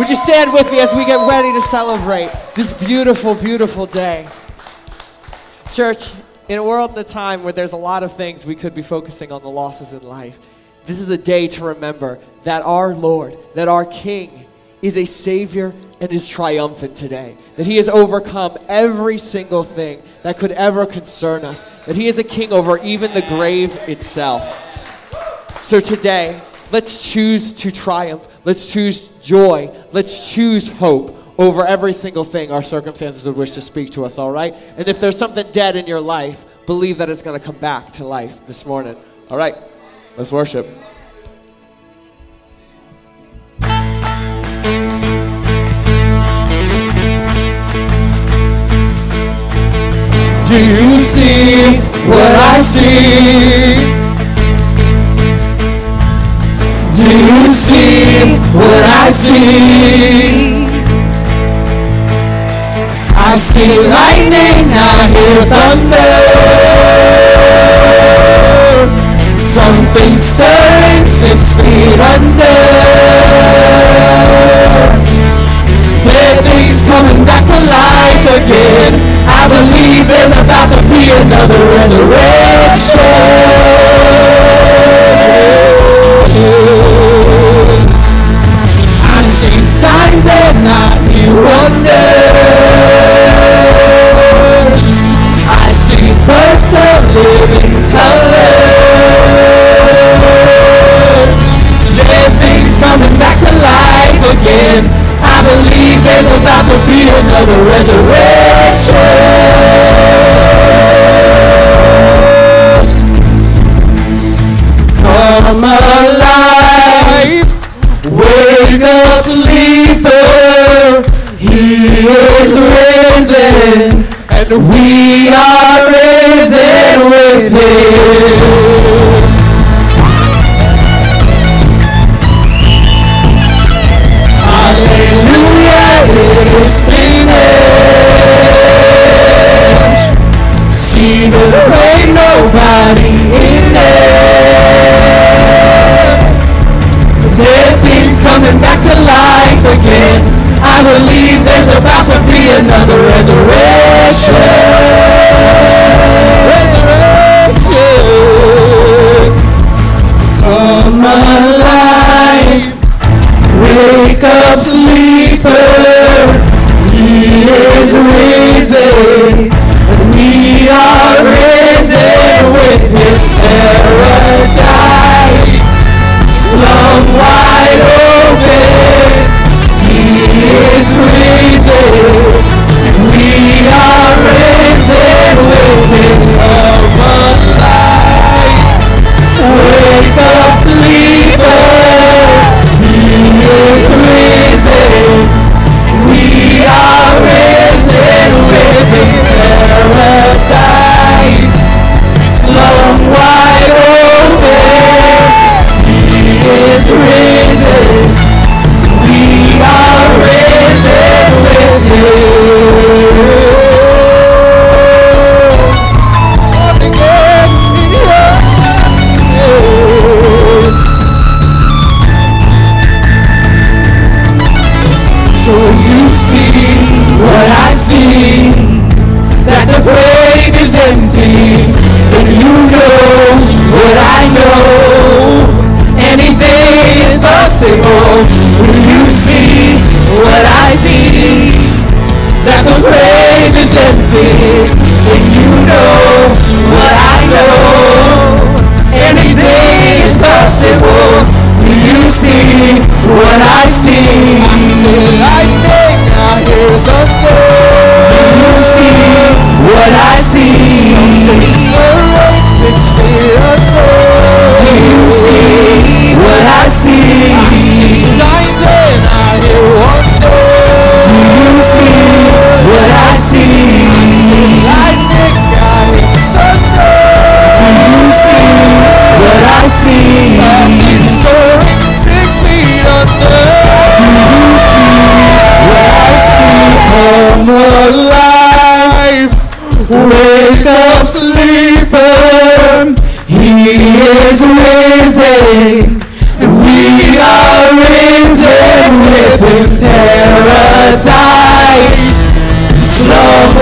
Would you stand with me as we get ready to celebrate this beautiful, beautiful day? Church, in a world and a time where there's a lot of things we could be focusing on the losses in life, this is a day to remember that our Lord, that our King, is a Savior and is triumphant today. That He has overcome every single thing that could ever concern us. That He is a King over even the grave itself. So today, let's choose to triumph. Let's choose joy. Let's choose hope over every single thing our circumstances would wish to speak to us, all right? And if there's something dead in your life, believe that it's going to come back to life this morning. All right, let's worship. Do you see what I see? What I see? I see lightning, I hear thunder. Something stirring six feet under. Dead things coming back to life again. I believe there's about to be another resurrection. Signs and I see wonders. I see births of living color. Dead things coming back to life again. I believe there's about to be another resurrection. Come alive, wake up sleeper. He is risen, and we are risen with him. Hallelujah, it is finished. See the way, nobody in there. Things coming back to life again. I believe there's about to be another resurrection. Resurrection. Come alive. Wake up, sleeper. He is risen, and we are risen with him. Paradise slung risen,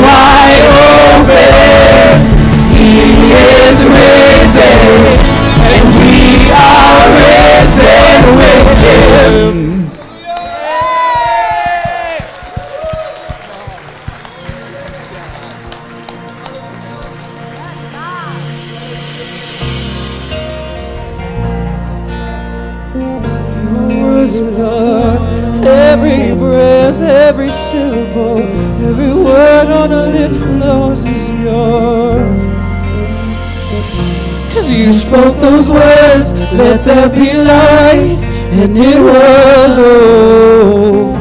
wide open. He is risen, and we are risen with him. Spoke those words, let there be light, and it was oh.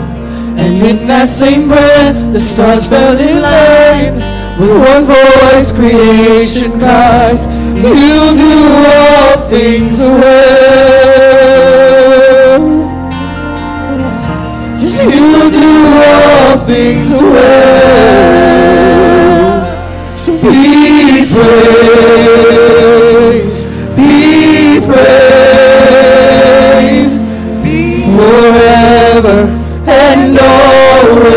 And in that same breath, the stars fell in line. With one voice, creation cries, You do all things well. Yes, you do all things well. So be praised, praised, forever and always.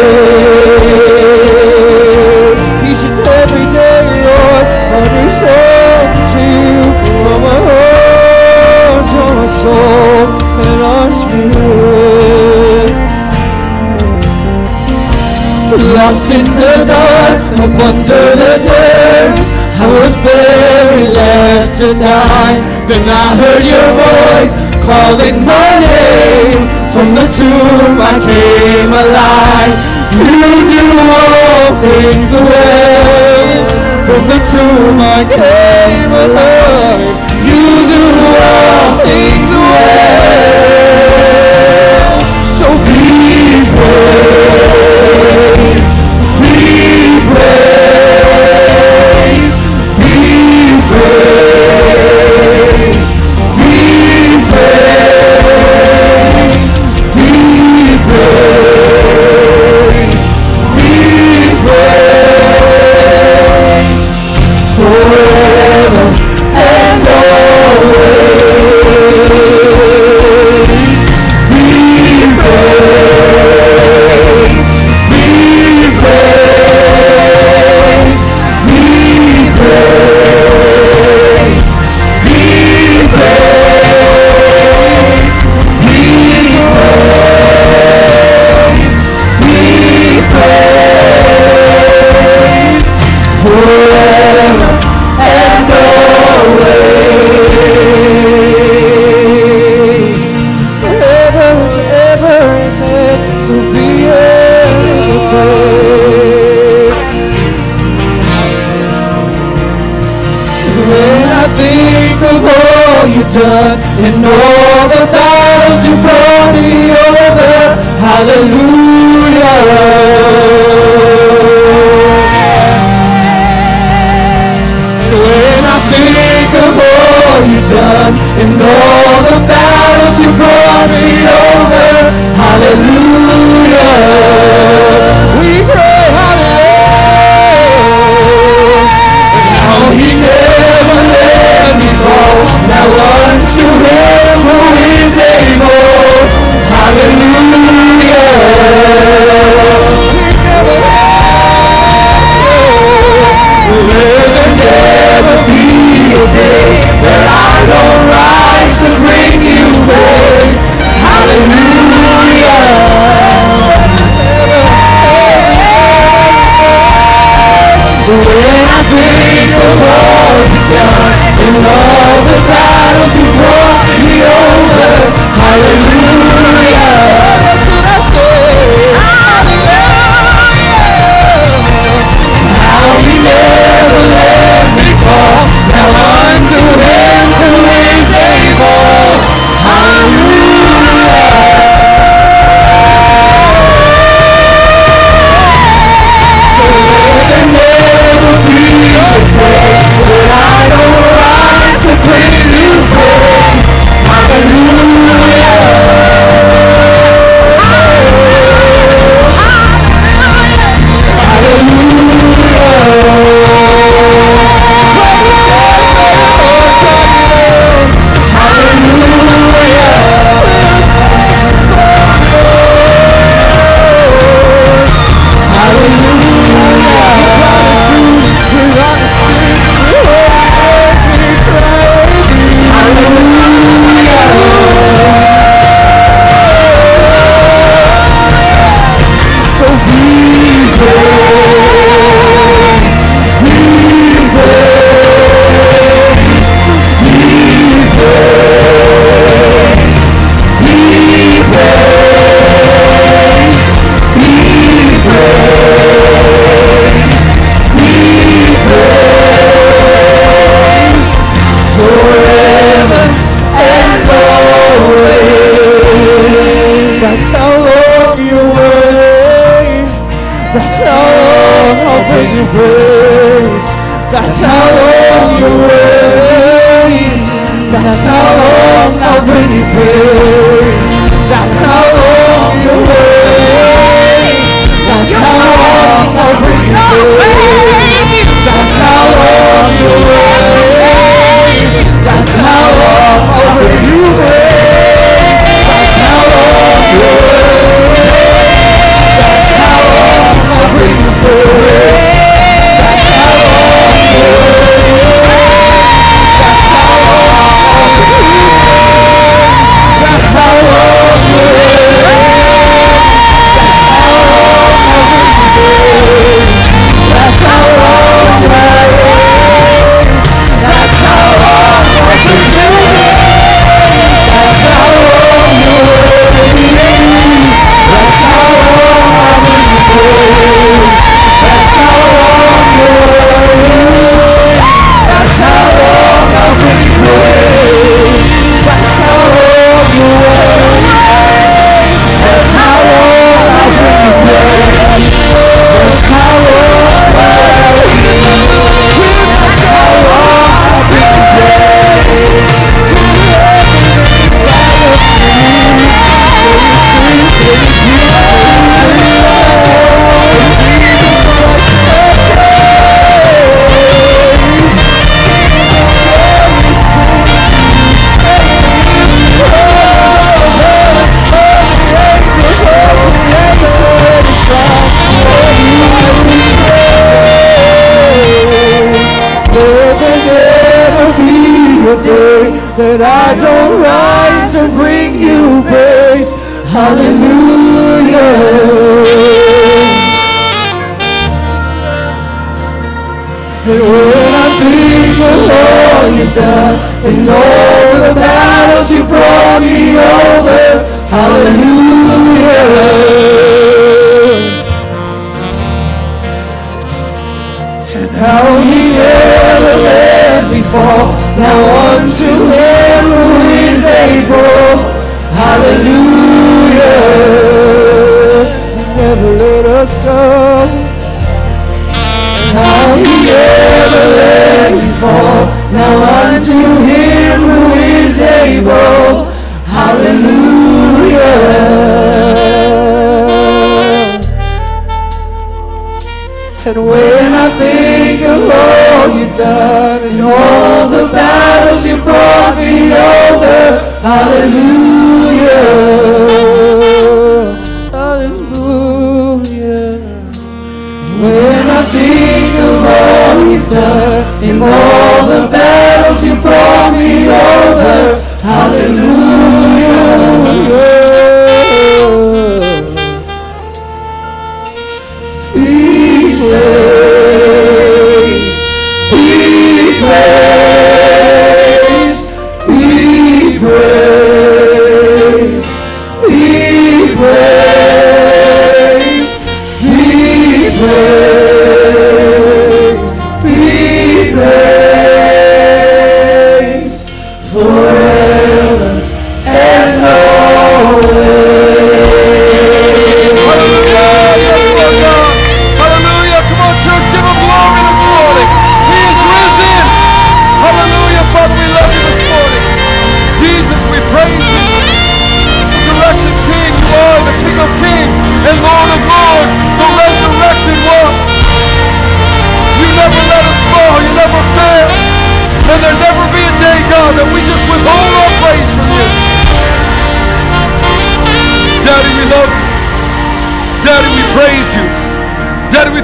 Each and every day, Lord, our new to you from our hearts, from our souls, and our spirits. Lost in the dark, up under the dirt. I was buried, left to die. Then I heard your voice calling my name. From the tomb I came alive. You do all things well. From the tomb I came alive. You do all things well. To bring you praise. Hallelujah. And when I think of all you've done and all the battles you brought me over, hallelujah. And how he never let me fall. Now unto him able, hallelujah. He never let us go. How he never let me fall. Now unto him who is able. Hallelujah. And when I think all you've done and all the battles you brought me over, hallelujah. Hallelujah. When I think of all you've done and all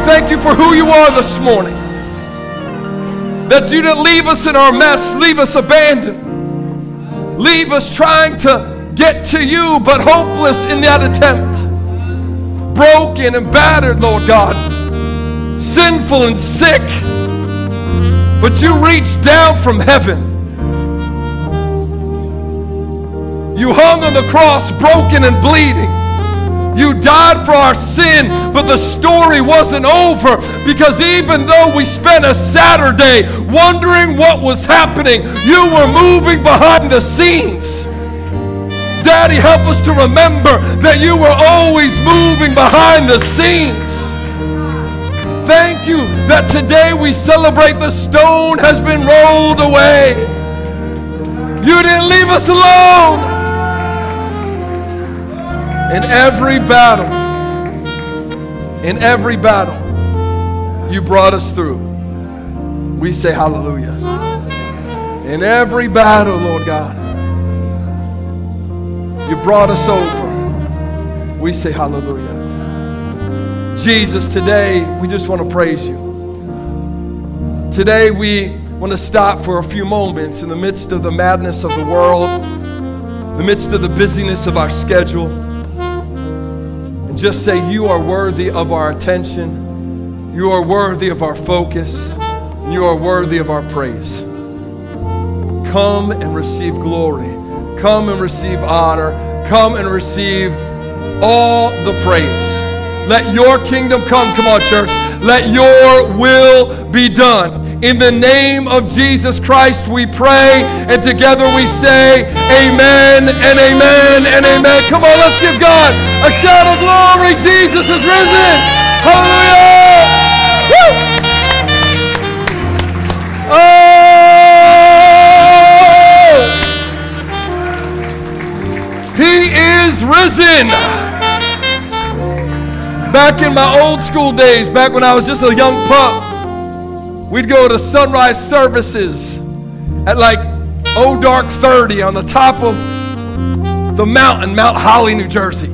thank you for who you are this morning. That you didn't leave us in our mess, leave us abandoned, leave us trying to get to you, but hopeless in that attempt. Broken and battered, Lord God, sinful and sick. But you reached down from heaven. You hung on the cross, broken and bleeding. You died for our sin, but the story wasn't over because even though we spent a Saturday wondering what was happening, you were moving behind the scenes. Daddy, help us to remember that you were always moving behind the scenes. Thank you that today we celebrate the stone has been rolled away. You didn't leave us alone. In every battle, in every battle, you brought us through. We say hallelujah. In every battle, Lord God, you brought us over. We say hallelujah. Jesus, today we just want to praise you. Today we want to stop for a few moments in the midst of the madness of the world, the midst of the busyness of our schedule, just say, You are worthy of our attention, you are worthy of our focus, you are worthy of our praise. Come and receive glory, come and receive honor, come and receive all the praise. Let your kingdom come. Come on, church. Let your will be done. In the name of Jesus Christ, we pray, and together we say, Amen and Amen and Amen. Come on, let's give God a shout of glory. Jesus is risen. Hallelujah. Woo! Oh! He is risen. Back in my old school days, back when I was just a young pup, we'd go to sunrise services at like oh dark 30 on the top of the mountain, Mount Holly, New Jersey.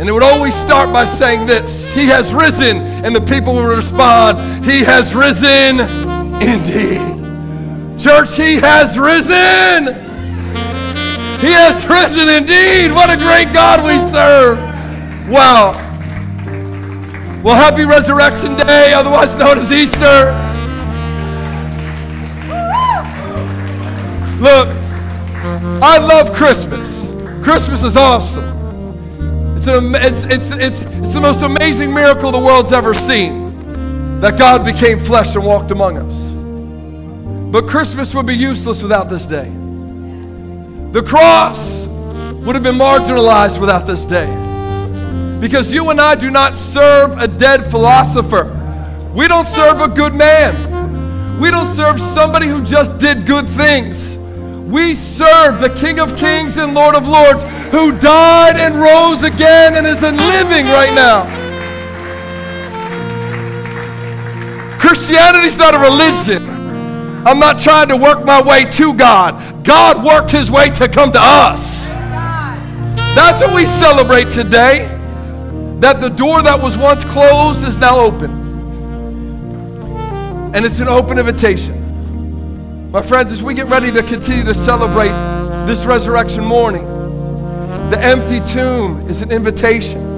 And it would always start by saying this He has risen. And the people would respond, He has risen indeed. Church, He has risen. He has risen indeed. What a great God we serve. Wow. Well, happy Resurrection Day, otherwise known as Easter. Look, I love Christmas. Christmas is awesome. It's, an, it's, it's, it's, it's the most amazing miracle the world's ever seen that God became flesh and walked among us. But Christmas would be useless without this day. The cross would have been marginalized without this day. Because you and I do not serve a dead philosopher. We don't serve a good man. We don't serve somebody who just did good things. We serve the King of Kings and Lord of Lords who died and rose again and is living right now. Christianity is not a religion. I'm not trying to work my way to God. God worked his way to come to us. That's what we celebrate today that the door that was once closed is now open. And it's an open invitation. My friends, as we get ready to continue to celebrate this resurrection morning, the empty tomb is an invitation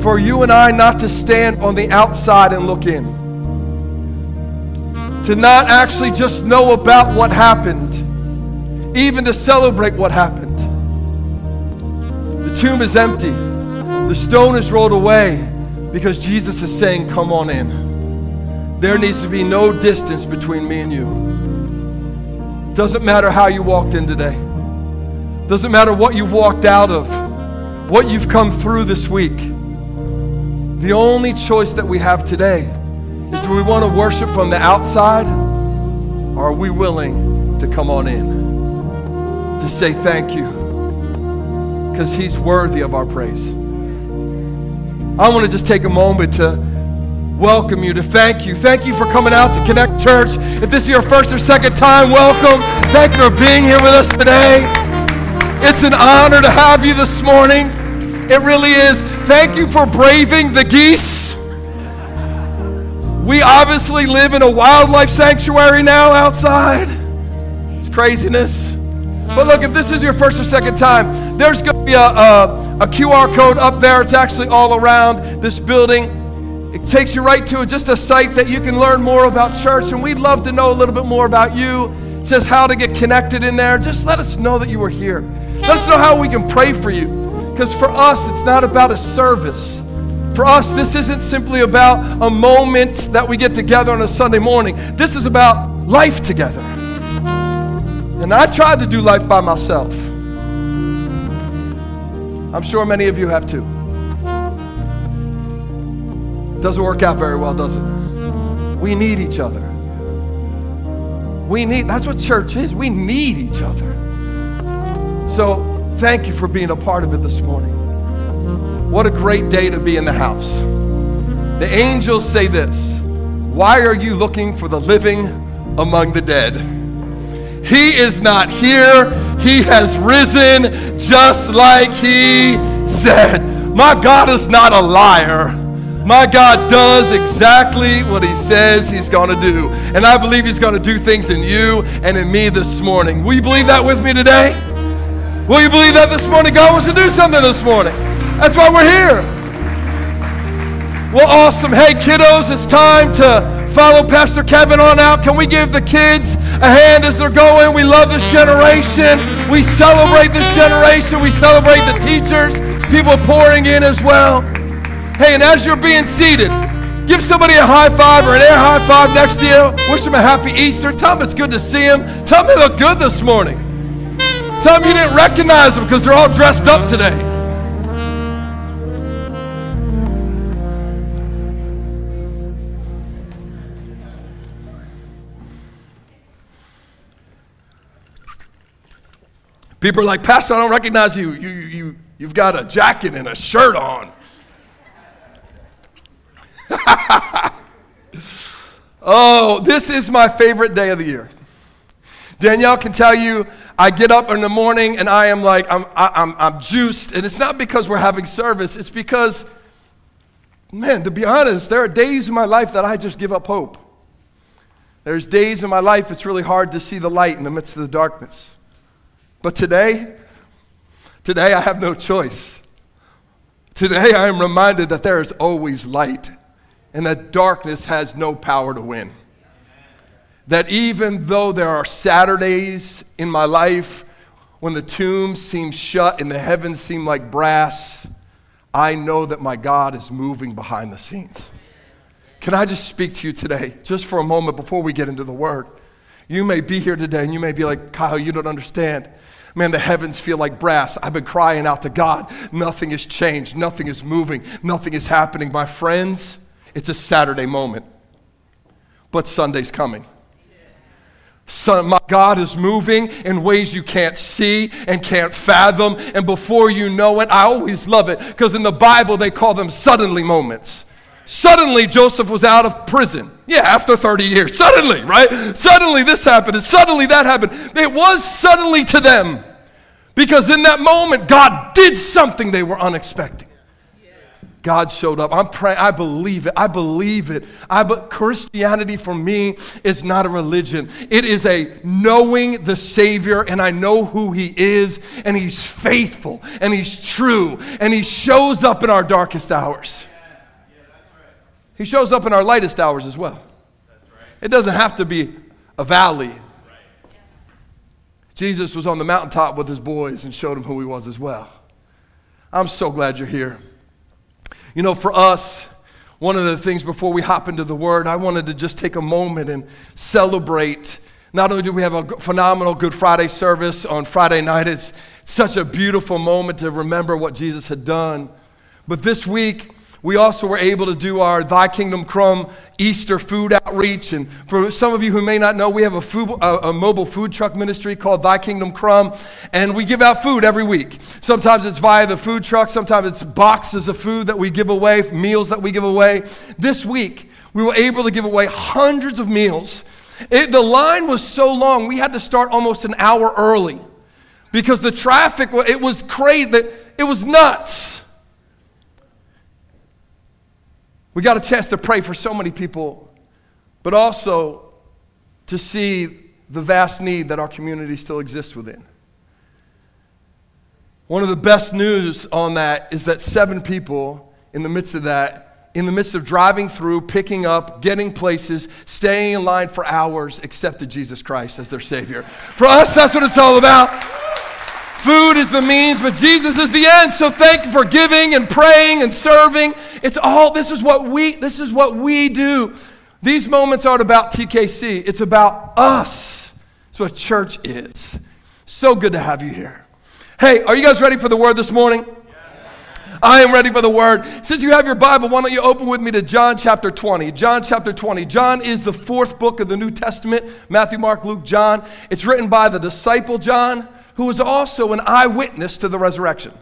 for you and I not to stand on the outside and look in. To not actually just know about what happened, even to celebrate what happened. The tomb is empty. The stone is rolled away because Jesus is saying, Come on in. There needs to be no distance between me and you. Doesn't matter how you walked in today, doesn't matter what you've walked out of, what you've come through this week. The only choice that we have today is do we want to worship from the outside or are we willing to come on in? To say thank you because he's worthy of our praise. I want to just take a moment to welcome you, to thank you. Thank you for coming out to Connect Church. If this is your first or second time, welcome. Thank you for being here with us today. It's an honor to have you this morning. It really is. Thank you for braving the geese. We obviously live in a wildlife sanctuary now outside. It's craziness. But look, if this is your first or second time, there's going to be a, a a QR code up there. It's actually all around this building. It takes you right to just a site that you can learn more about church, and we'd love to know a little bit more about you. It says how to get connected in there. Just let us know that you are here. Let us know how we can pray for you. Because for us, it's not about a service. For us, this isn't simply about a moment that we get together on a Sunday morning. This is about life together. And I tried to do life by myself. I'm sure many of you have too. Doesn't work out very well, does it? We need each other. We need, that's what church is. We need each other. So thank you for being a part of it this morning. What a great day to be in the house. The angels say this Why are you looking for the living among the dead? He is not here, he has risen just like he said. My God is not a liar. My God does exactly what He says He's going to do. And I believe He's going to do things in you and in me this morning. Will you believe that with me today? Will you believe that this morning? God wants to do something this morning. That's why we're here. Well, awesome. Hey, kiddos, it's time to follow Pastor Kevin on out. Can we give the kids a hand as they're going? We love this generation. We celebrate this generation. We celebrate the teachers, people pouring in as well. Hey, and as you're being seated, give somebody a high five or an air high five next to you. Wish them a happy Easter. Tell them it's good to see them. Tell them they look good this morning. Tell them you didn't recognize them because they're all dressed up today. People are like, Pastor, I don't recognize you. You, you, you, you've got a jacket and a shirt on. oh, this is my favorite day of the year. Danielle can tell you, I get up in the morning and I am like, I'm, I, am I'm juiced. And it's not because we're having service, it's because, man, to be honest, there are days in my life that I just give up hope. There's days in my life it's really hard to see the light in the midst of the darkness. But today, today I have no choice. Today I am reminded that there is always light and that darkness has no power to win. That even though there are Saturdays in my life when the tombs seem shut and the heavens seem like brass, I know that my God is moving behind the scenes. Can I just speak to you today, just for a moment before we get into the word? You may be here today and you may be like, Kyle, you don't understand. Man, the heavens feel like brass. I've been crying out to God. Nothing has changed. Nothing is moving. Nothing is happening. My friends, it's a Saturday moment. But Sunday's coming. Son, my God is moving in ways you can't see and can't fathom. And before you know it, I always love it because in the Bible they call them suddenly moments. Suddenly, Joseph was out of prison. Yeah, after 30 years. Suddenly, right? Suddenly this happened and suddenly that happened. It was suddenly to them because in that moment, God did something they were unexpecting. God showed up. I'm praying. I believe it. I believe it. I but Christianity for me is not a religion. It is a knowing the Savior, and I know who He is, and He's faithful, and He's true, and He shows up in our darkest hours. He shows up in our lightest hours as well. It doesn't have to be a valley. Jesus was on the mountaintop with his boys and showed them who he was as well. I'm so glad you're here. You know, for us, one of the things before we hop into the word, I wanted to just take a moment and celebrate. Not only do we have a phenomenal Good Friday service on Friday night, it's such a beautiful moment to remember what Jesus had done. But this week, we also were able to do our Thy Kingdom Come Easter food outreach. And for some of you who may not know, we have a, food, a, a, mobile food truck ministry called Thy Kingdom Crumb, and we give out food every week. Sometimes it's via the food truck, sometimes it's boxes of food that we give away, meals that we give away. This week, we were able to give away hundreds of meals. It, the line was so long, we had to start almost an hour early because the traffic, it was crazy, it was nuts. We got a chance to pray for so many people, but also to see the vast need that our community still exists within. One of the best news on that is that seven people in the midst of that, in the midst of driving through, picking up, getting places, staying in line for hours, accepted Jesus Christ as their Savior. For us, that's what it's all about. Food is the means, but Jesus is the end. So thank you for giving and praying and serving. It's all this is what we this is what we do. These moments aren't about TKC. It's about us. It's what church is. So good to have you here. Hey, are you guys ready for the word this morning? I am ready for the word. Since you have your Bible, why don't you open with me to John chapter 20? John chapter 20. John is the fourth book of the New Testament Matthew, Mark, Luke, John. It's written by the disciple John, who was also an eyewitness to the resurrection.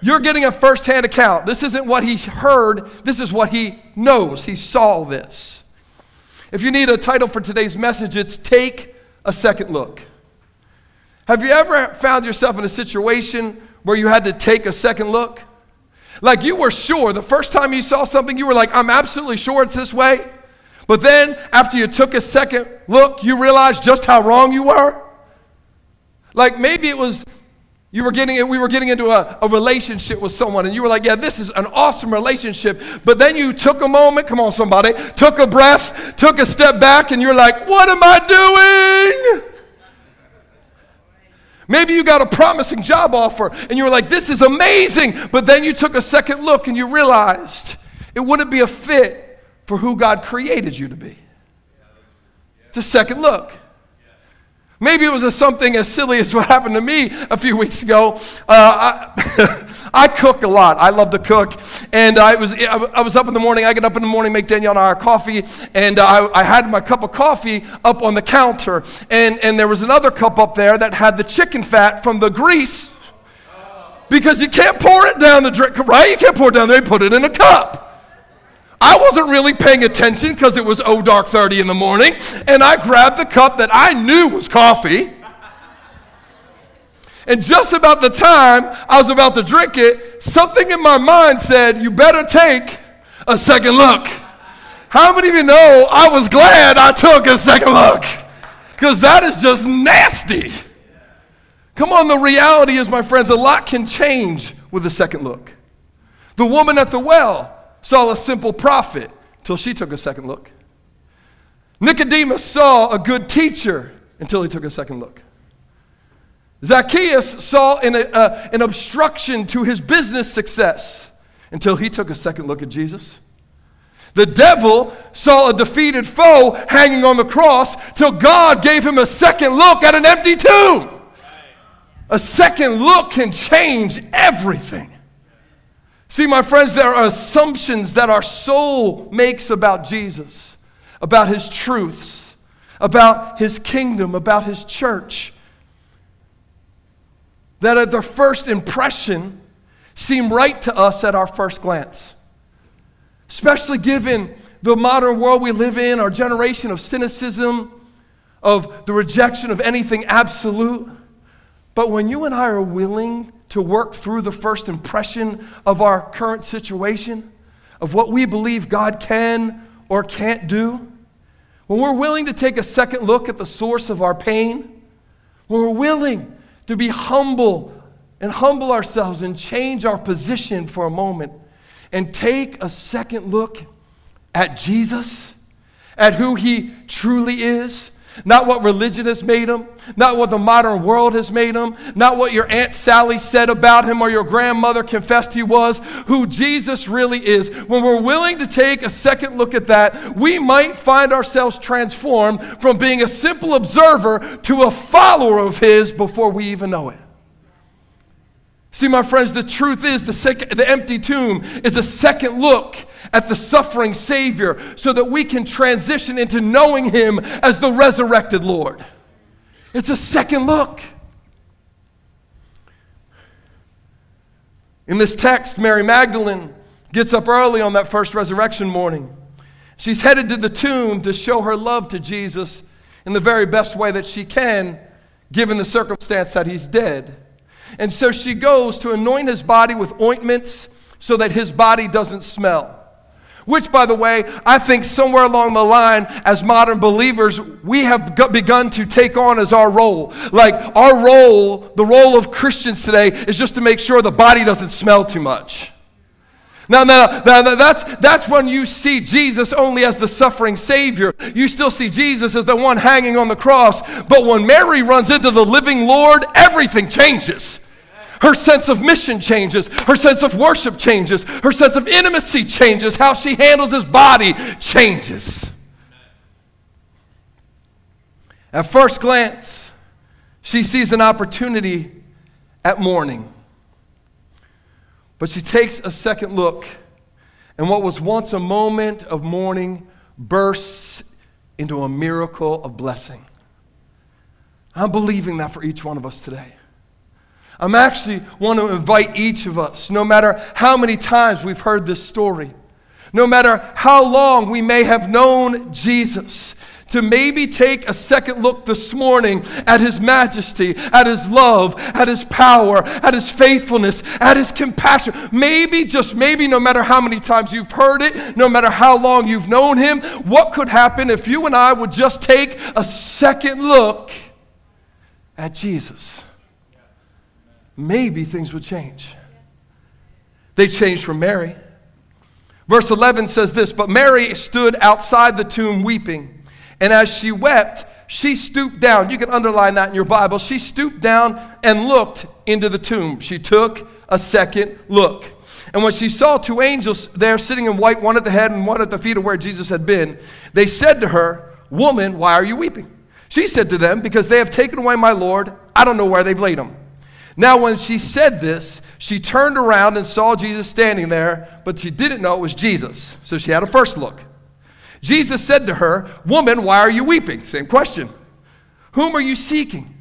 You're getting a firsthand account. This isn't what he heard, this is what he knows. He saw this. If you need a title for today's message, it's Take a Second Look. Have you ever found yourself in a situation where you had to take a second look? Like you were sure the first time you saw something, you were like, I'm absolutely sure it's this way. But then after you took a second look, you realized just how wrong you were. Like maybe it was you were getting we were getting into a, a relationship with someone and you were like, yeah, this is an awesome relationship. But then you took a moment, come on, somebody, took a breath, took a step back, and you're like, what am I doing? Maybe you got a promising job offer and you were like, this is amazing. But then you took a second look and you realized it wouldn't be a fit for who God created you to be. It's a second look. Maybe it was a, something as silly as what happened to me a few weeks ago. Uh, I, I, cook a lot. I love to cook. And I was, I was up in the morning. I get up in the morning, make Danielle and I our coffee. And I, I had my cup of coffee up on the counter. And, and there was another cup up there that had the chicken fat from the grease. Because you can't pour it down the drink, right? You can't pour it down there. You put it in a cup. I wasn't really paying attention because it was oh dark 30 in the morning, and I grabbed the cup that I knew was coffee. And just about the time I was about to drink it, something in my mind said, You better take a second look. How many of you know I was glad I took a second look? Because that is just nasty. Come on, the reality is, my friends, a lot can change with a second look. The woman at the well, saw a simple prophet till she took a second look. Nicodemus saw a good teacher until he took a second look. Zacchaeus saw an, uh, an obstruction to his business success until he took a second look at Jesus. The devil saw a defeated foe hanging on the cross till God gave him a second look at an empty tomb. A second look can change everything. See, my friends, there are assumptions that our soul makes about Jesus, about his truths, about his kingdom, about his church, that at their first impression seem right to us at our first glance. Especially given the modern world we live in, our generation of cynicism, of the rejection of anything absolute. But when you and I are willing to work through the first impression of our current situation, of what we believe God can or can't do, when we're willing to take a second look at the source of our pain, when we're willing to be humble and humble ourselves and change our position for a moment and take a second look at Jesus, at who he truly is, not what religion has made him, not what the modern world has made him, not what your Aunt Sally said about him or your grandmother confessed he was, who Jesus really is. When we're willing to take a second look at that, we might find ourselves transformed from being a simple observer to a follower of his before we even know it. See, my friends, the truth is the, sec- the empty tomb is a second look at the suffering Savior so that we can transition into knowing Him as the resurrected Lord. It's a second look. In this text, Mary Magdalene gets up early on that first resurrection morning. She's headed to the tomb to show her love to Jesus in the very best way that she can, given the circumstance that he's dead. And so she goes to anoint his body with ointments so that his body doesn't smell. Which, by the way, I think somewhere along the line, as modern believers, we have begun to take on as our role. Like, our role, the role of Christians today, is just to make sure the body doesn't smell too much. Now, now, now, that's, that's when you see Jesus only as the suffering Savior. You still see Jesus as the one hanging on the cross. But when Mary runs into the living Lord, everything changes. Her sense of mission changes. Her sense of worship changes. Her sense of intimacy changes. How she handles his body changes. At first glance, she sees an opportunity at mourning. But she takes a second look, and what was once a moment of mourning bursts into a miracle of blessing. I'm believing that for each one of us today. I'm actually want to invite each of us, no matter how many times we've heard this story, no matter how long we may have known Jesus, to maybe take a second look this morning at His majesty, at His love, at His power, at His faithfulness, at His compassion. Maybe, just maybe, no matter how many times you've heard it, no matter how long you've known Him, what could happen if you and I would just take a second look at Jesus? Maybe things would change. They changed for Mary. Verse 11 says this But Mary stood outside the tomb weeping. And as she wept, she stooped down. You can underline that in your Bible. She stooped down and looked into the tomb. She took a second look. And when she saw two angels there sitting in white, one at the head and one at the feet of where Jesus had been, they said to her, Woman, why are you weeping? She said to them, Because they have taken away my Lord. I don't know where they've laid him. Now, when she said this, she turned around and saw Jesus standing there, but she didn't know it was Jesus. So she had a first look. Jesus said to her, Woman, why are you weeping? Same question. Whom are you seeking?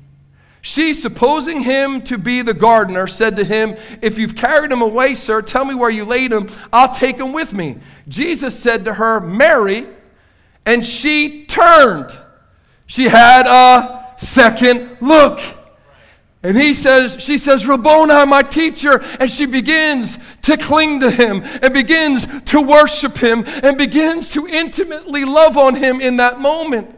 She, supposing him to be the gardener, said to him, If you've carried him away, sir, tell me where you laid him. I'll take him with me. Jesus said to her, Mary, and she turned. She had a second look. And he says, she says, Rabboni, my teacher. And she begins to cling to him and begins to worship him and begins to intimately love on him in that moment.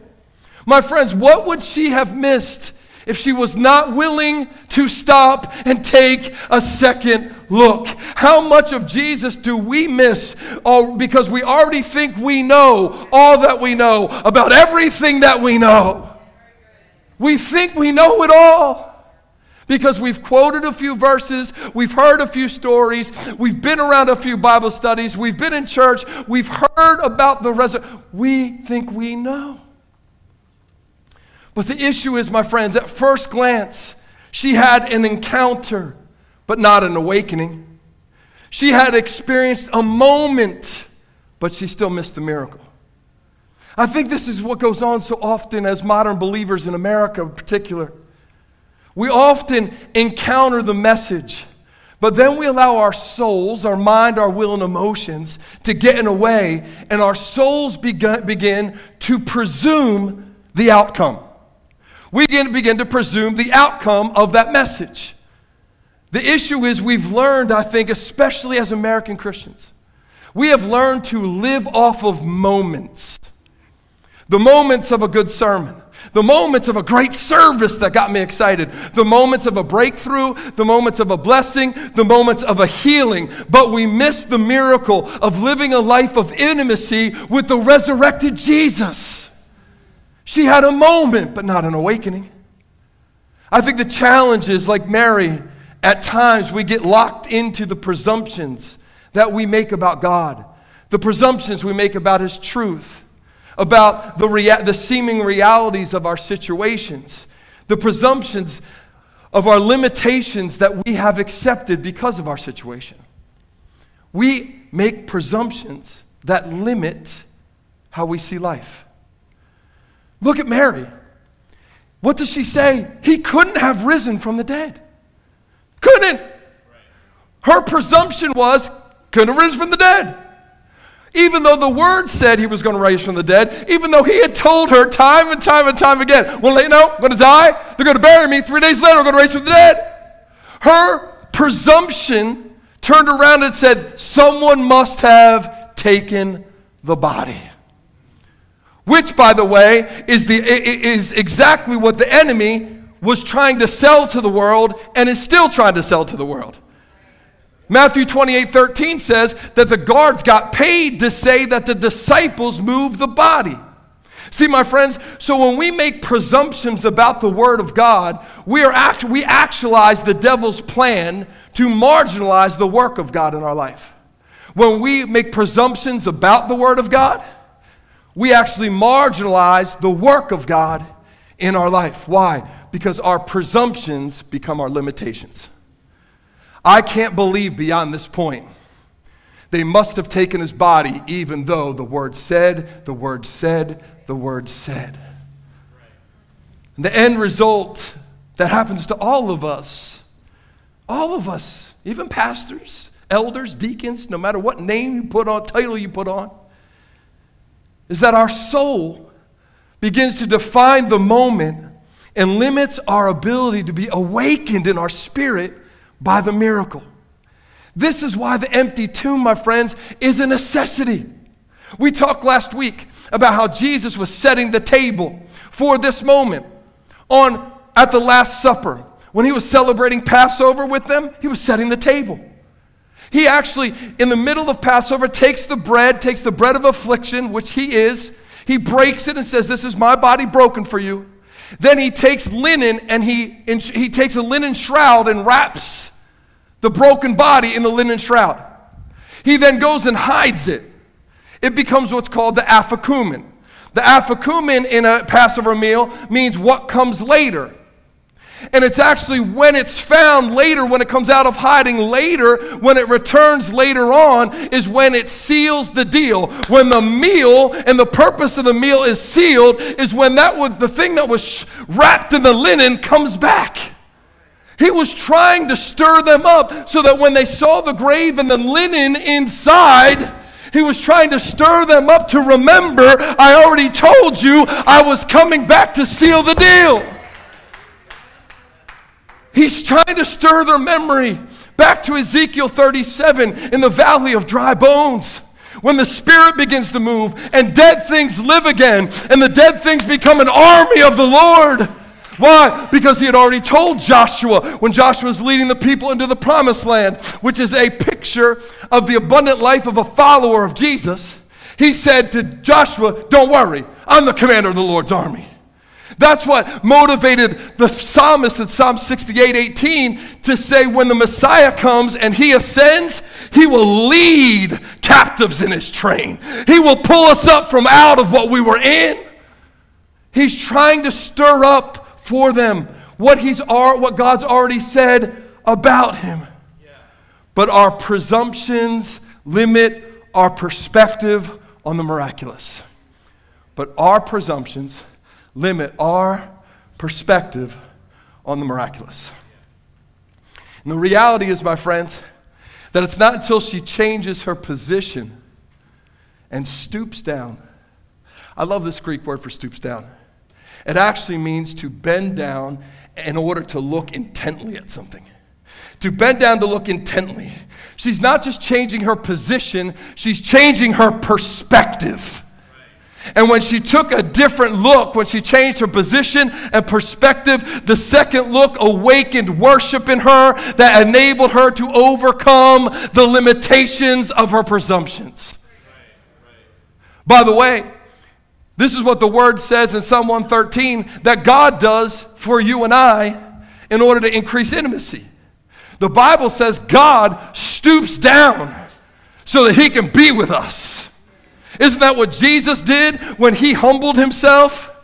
My friends, what would she have missed if she was not willing to stop and take a second look? How much of Jesus do we miss all, because we already think we know all that we know about everything that we know? We think we know it all because we've quoted a few verses, we've heard a few stories, we've been around a few Bible studies, we've been in church, we've heard about the resurrection. We think we know. But the issue is, my friends, at first glance, she had an encounter, but not an awakening. She had experienced a moment, but she still missed the miracle. I think this is what goes on so often as modern believers in America in particular. We often encounter the message, but then we allow our souls, our mind, our will, and emotions to get in a way, and our souls begin, begin to presume the outcome. We begin, begin to presume the outcome of that message. The issue is we've learned, I think, especially as American Christians, we have learned to live off of moments. The moments of a good sermon, the moments of a great service that got me excited, the moments of a breakthrough, the moments of a blessing, the moments of a healing. But we miss the miracle of living a life of intimacy with the resurrected Jesus. She had a moment, but not an awakening. I think the challenge is like Mary, at times we get locked into the presumptions that we make about God, the presumptions we make about His truth about the, rea- the seeming realities of our situations, the presumptions of our limitations that we have accepted because of our situation. We make presumptions that limit how we see life. Look at Mary. What does she say? He couldn't have risen from the dead. Couldn't. Her presumption was, couldn't have risen from the dead. Even though the word said he was going to rise from the dead, even though he had told her time and time and time again, well, you know, I'm going to die. They're going to bury me. Three days later, I'm going to rise from the dead. Her presumption turned around and said, someone must have taken the body. Which, by the way, is, the, is exactly what the enemy was trying to sell to the world and is still trying to sell to the world. Matthew 28 13 says that the guards got paid to say that the disciples moved the body. See, my friends, so when we make presumptions about the Word of God, we, are act- we actualize the devil's plan to marginalize the work of God in our life. When we make presumptions about the Word of God, we actually marginalize the work of God in our life. Why? Because our presumptions become our limitations. I can't believe beyond this point. They must have taken his body, even though the word said, the word said, the word said. And the end result that happens to all of us, all of us, even pastors, elders, deacons, no matter what name you put on, title you put on, is that our soul begins to define the moment and limits our ability to be awakened in our spirit by the miracle. This is why the empty tomb, my friends, is a necessity. We talked last week about how Jesus was setting the table for this moment on at the last supper when he was celebrating Passover with them, he was setting the table. He actually in the middle of Passover takes the bread, takes the bread of affliction, which he is, he breaks it and says, "This is my body broken for you." Then he takes linen and he, he takes a linen shroud and wraps the broken body in the linen shroud. He then goes and hides it. It becomes what's called the afikoman. The afikoman in a Passover meal means what comes later. And it's actually when it's found later, when it comes out of hiding later, when it returns later on, is when it seals the deal. When the meal and the purpose of the meal is sealed, is when that was the thing that was wrapped in the linen comes back. He was trying to stir them up so that when they saw the grave and the linen inside, he was trying to stir them up to remember, I already told you I was coming back to seal the deal. He's trying to stir their memory back to Ezekiel 37 in the valley of dry bones. When the Spirit begins to move and dead things live again, and the dead things become an army of the Lord. Why? Because he had already told Joshua when Joshua was leading the people into the promised land, which is a picture of the abundant life of a follower of Jesus. He said to Joshua, Don't worry, I'm the commander of the Lord's army. That's what motivated the psalmist in Psalm 68 18 to say, when the Messiah comes and he ascends, he will lead captives in his train. He will pull us up from out of what we were in. He's trying to stir up for them what, he's, what God's already said about him. But our presumptions limit our perspective on the miraculous. But our presumptions limit our perspective on the miraculous. And the reality is, my friends, that it's not until she changes her position and stoops down. I love this Greek word for stoops down. It actually means to bend down in order to look intently at something. To bend down to look intently. She's not just changing her position, she's changing her perspective. And when she took a different look, when she changed her position and perspective, the second look awakened worship in her that enabled her to overcome the limitations of her presumptions. By the way, this is what the word says in Psalm 113 that God does for you and I in order to increase intimacy. The Bible says God stoops down so that he can be with us. Isn't that what Jesus did when he humbled himself?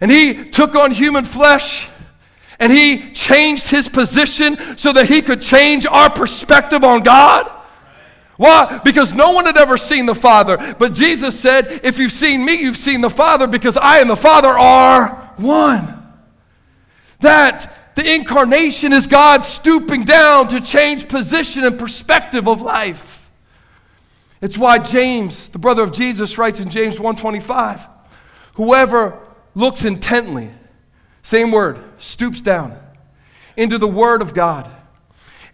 And he took on human flesh and he changed his position so that he could change our perspective on God? Why? Because no one had ever seen the Father. But Jesus said, If you've seen me, you've seen the Father, because I and the Father are one. That the incarnation is God stooping down to change position and perspective of life. It's why James, the brother of Jesus, writes in James 1:25, whoever looks intently, same word, stoops down into the word of God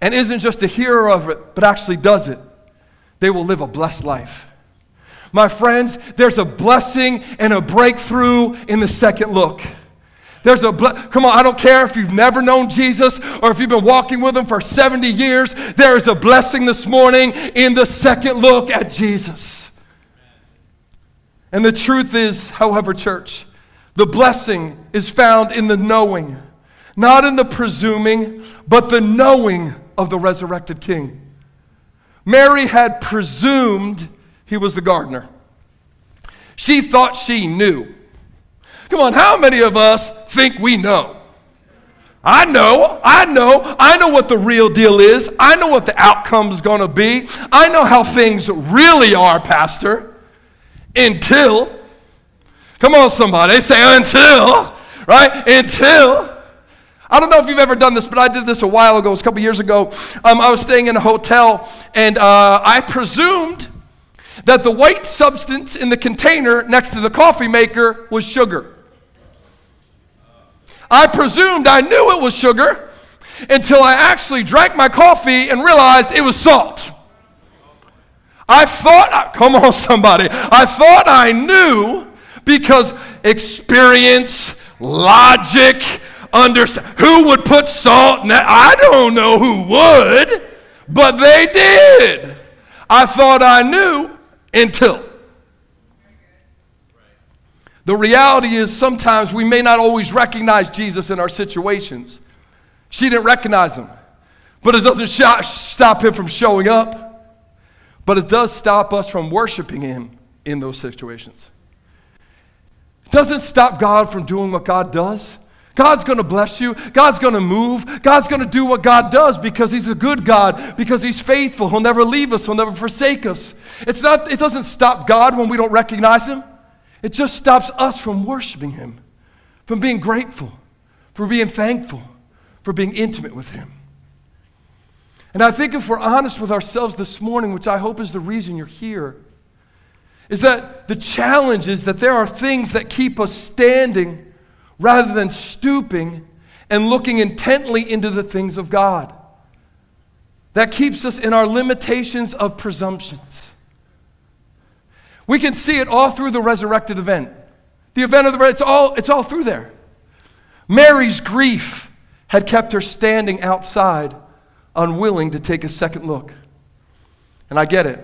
and isn't just a hearer of it, but actually does it, they will live a blessed life. My friends, there's a blessing and a breakthrough in the second look. There's a, ble- come on, I don't care if you've never known Jesus or if you've been walking with him for 70 years. There is a blessing this morning in the second look at Jesus. And the truth is, however, church, the blessing is found in the knowing, not in the presuming, but the knowing of the resurrected King. Mary had presumed he was the gardener. She thought she knew. Come on, how many of us think we know? I know, I know, I know what the real deal is. I know what the outcome's gonna be. I know how things really are, Pastor. Until, come on, somebody, say until, right? Until. I don't know if you've ever done this, but I did this a while ago, it was a couple years ago. Um, I was staying in a hotel, and uh, I presumed that the white substance in the container next to the coffee maker was sugar. I presumed I knew it was sugar until I actually drank my coffee and realized it was salt. I thought, come on, somebody, I thought I knew because experience, logic, understand. Who would put salt in that? I don't know who would, but they did. I thought I knew until. The reality is sometimes we may not always recognize Jesus in our situations. She didn't recognize him, but it doesn't sh- stop him from showing up. But it does stop us from worshiping him in those situations. It doesn't stop God from doing what God does. God's going to bless you. God's going to move. God's going to do what God does because He's a good God, because He's faithful. He'll never leave us, He'll never forsake us. It's not, it doesn't stop God when we don't recognize Him, it just stops us from worshiping Him, from being grateful, for being thankful, for being intimate with Him. And I think if we're honest with ourselves this morning, which I hope is the reason you're here, is that the challenge is that there are things that keep us standing rather than stooping and looking intently into the things of God. That keeps us in our limitations of presumptions. We can see it all through the resurrected event. The event of the it's all it's all through there. Mary's grief had kept her standing outside, unwilling to take a second look. And I get it.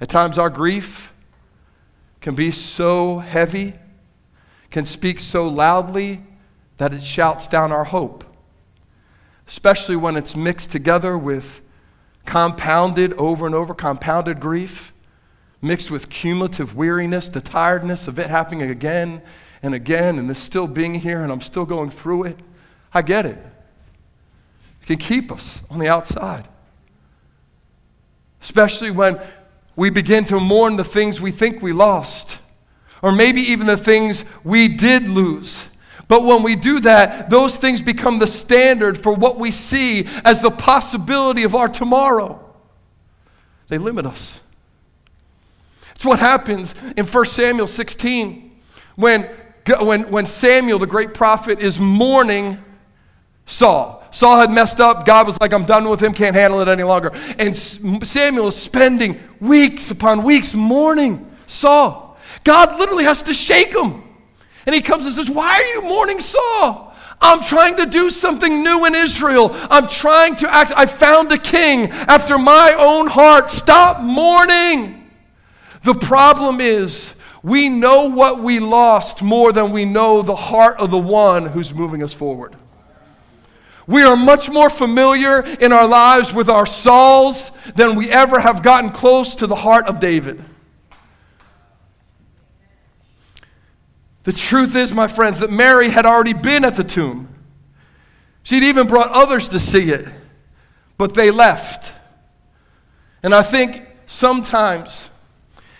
At times our grief can be so heavy can speak so loudly that it shouts down our hope, especially when it's mixed together with compounded over and over, compounded grief, mixed with cumulative weariness, the tiredness of it happening again and again, and this still being here, and I'm still going through it. I get it. It can keep us on the outside. Especially when we begin to mourn the things we think we lost or maybe even the things we did lose. But when we do that, those things become the standard for what we see as the possibility of our tomorrow. They limit us. It's what happens in 1 Samuel 16 when, when, when Samuel, the great prophet, is mourning Saul. Saul had messed up. God was like, I'm done with him, can't handle it any longer. And Samuel is spending weeks upon weeks mourning Saul. God literally has to shake him. And he comes and says, Why are you mourning Saul? I'm trying to do something new in Israel. I'm trying to act. I found a king after my own heart. Stop mourning. The problem is, we know what we lost more than we know the heart of the one who's moving us forward. We are much more familiar in our lives with our Sauls than we ever have gotten close to the heart of David. The truth is, my friends, that Mary had already been at the tomb. She'd even brought others to see it, but they left. And I think sometimes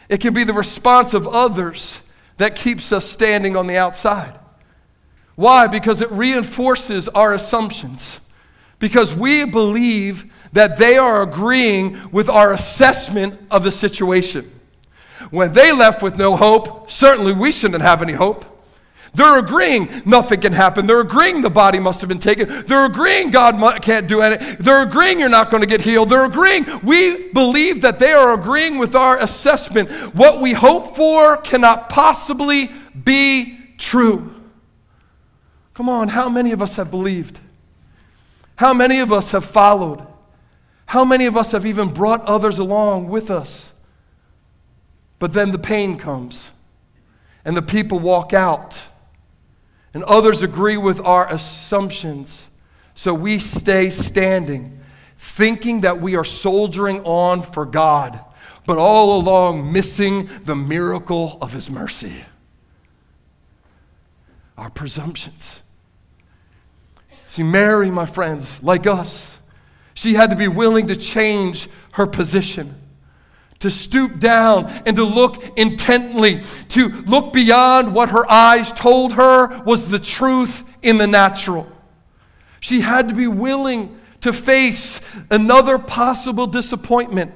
it can be the response of others that keeps us standing on the outside. Why? Because it reinforces our assumptions. Because we believe that they are agreeing with our assessment of the situation. When they left with no hope, certainly we shouldn't have any hope. They're agreeing nothing can happen. They're agreeing the body must have been taken. They're agreeing God can't do anything. They're agreeing you're not going to get healed. They're agreeing. We believe that they are agreeing with our assessment. What we hope for cannot possibly be true. Come on, how many of us have believed? How many of us have followed? How many of us have even brought others along with us? But then the pain comes, and the people walk out, and others agree with our assumptions. So we stay standing, thinking that we are soldiering on for God, but all along missing the miracle of His mercy. Our presumptions. See, Mary, my friends, like us, she had to be willing to change her position, to stoop down and to look intently, to look beyond what her eyes told her was the truth in the natural. She had to be willing to face another possible disappointment,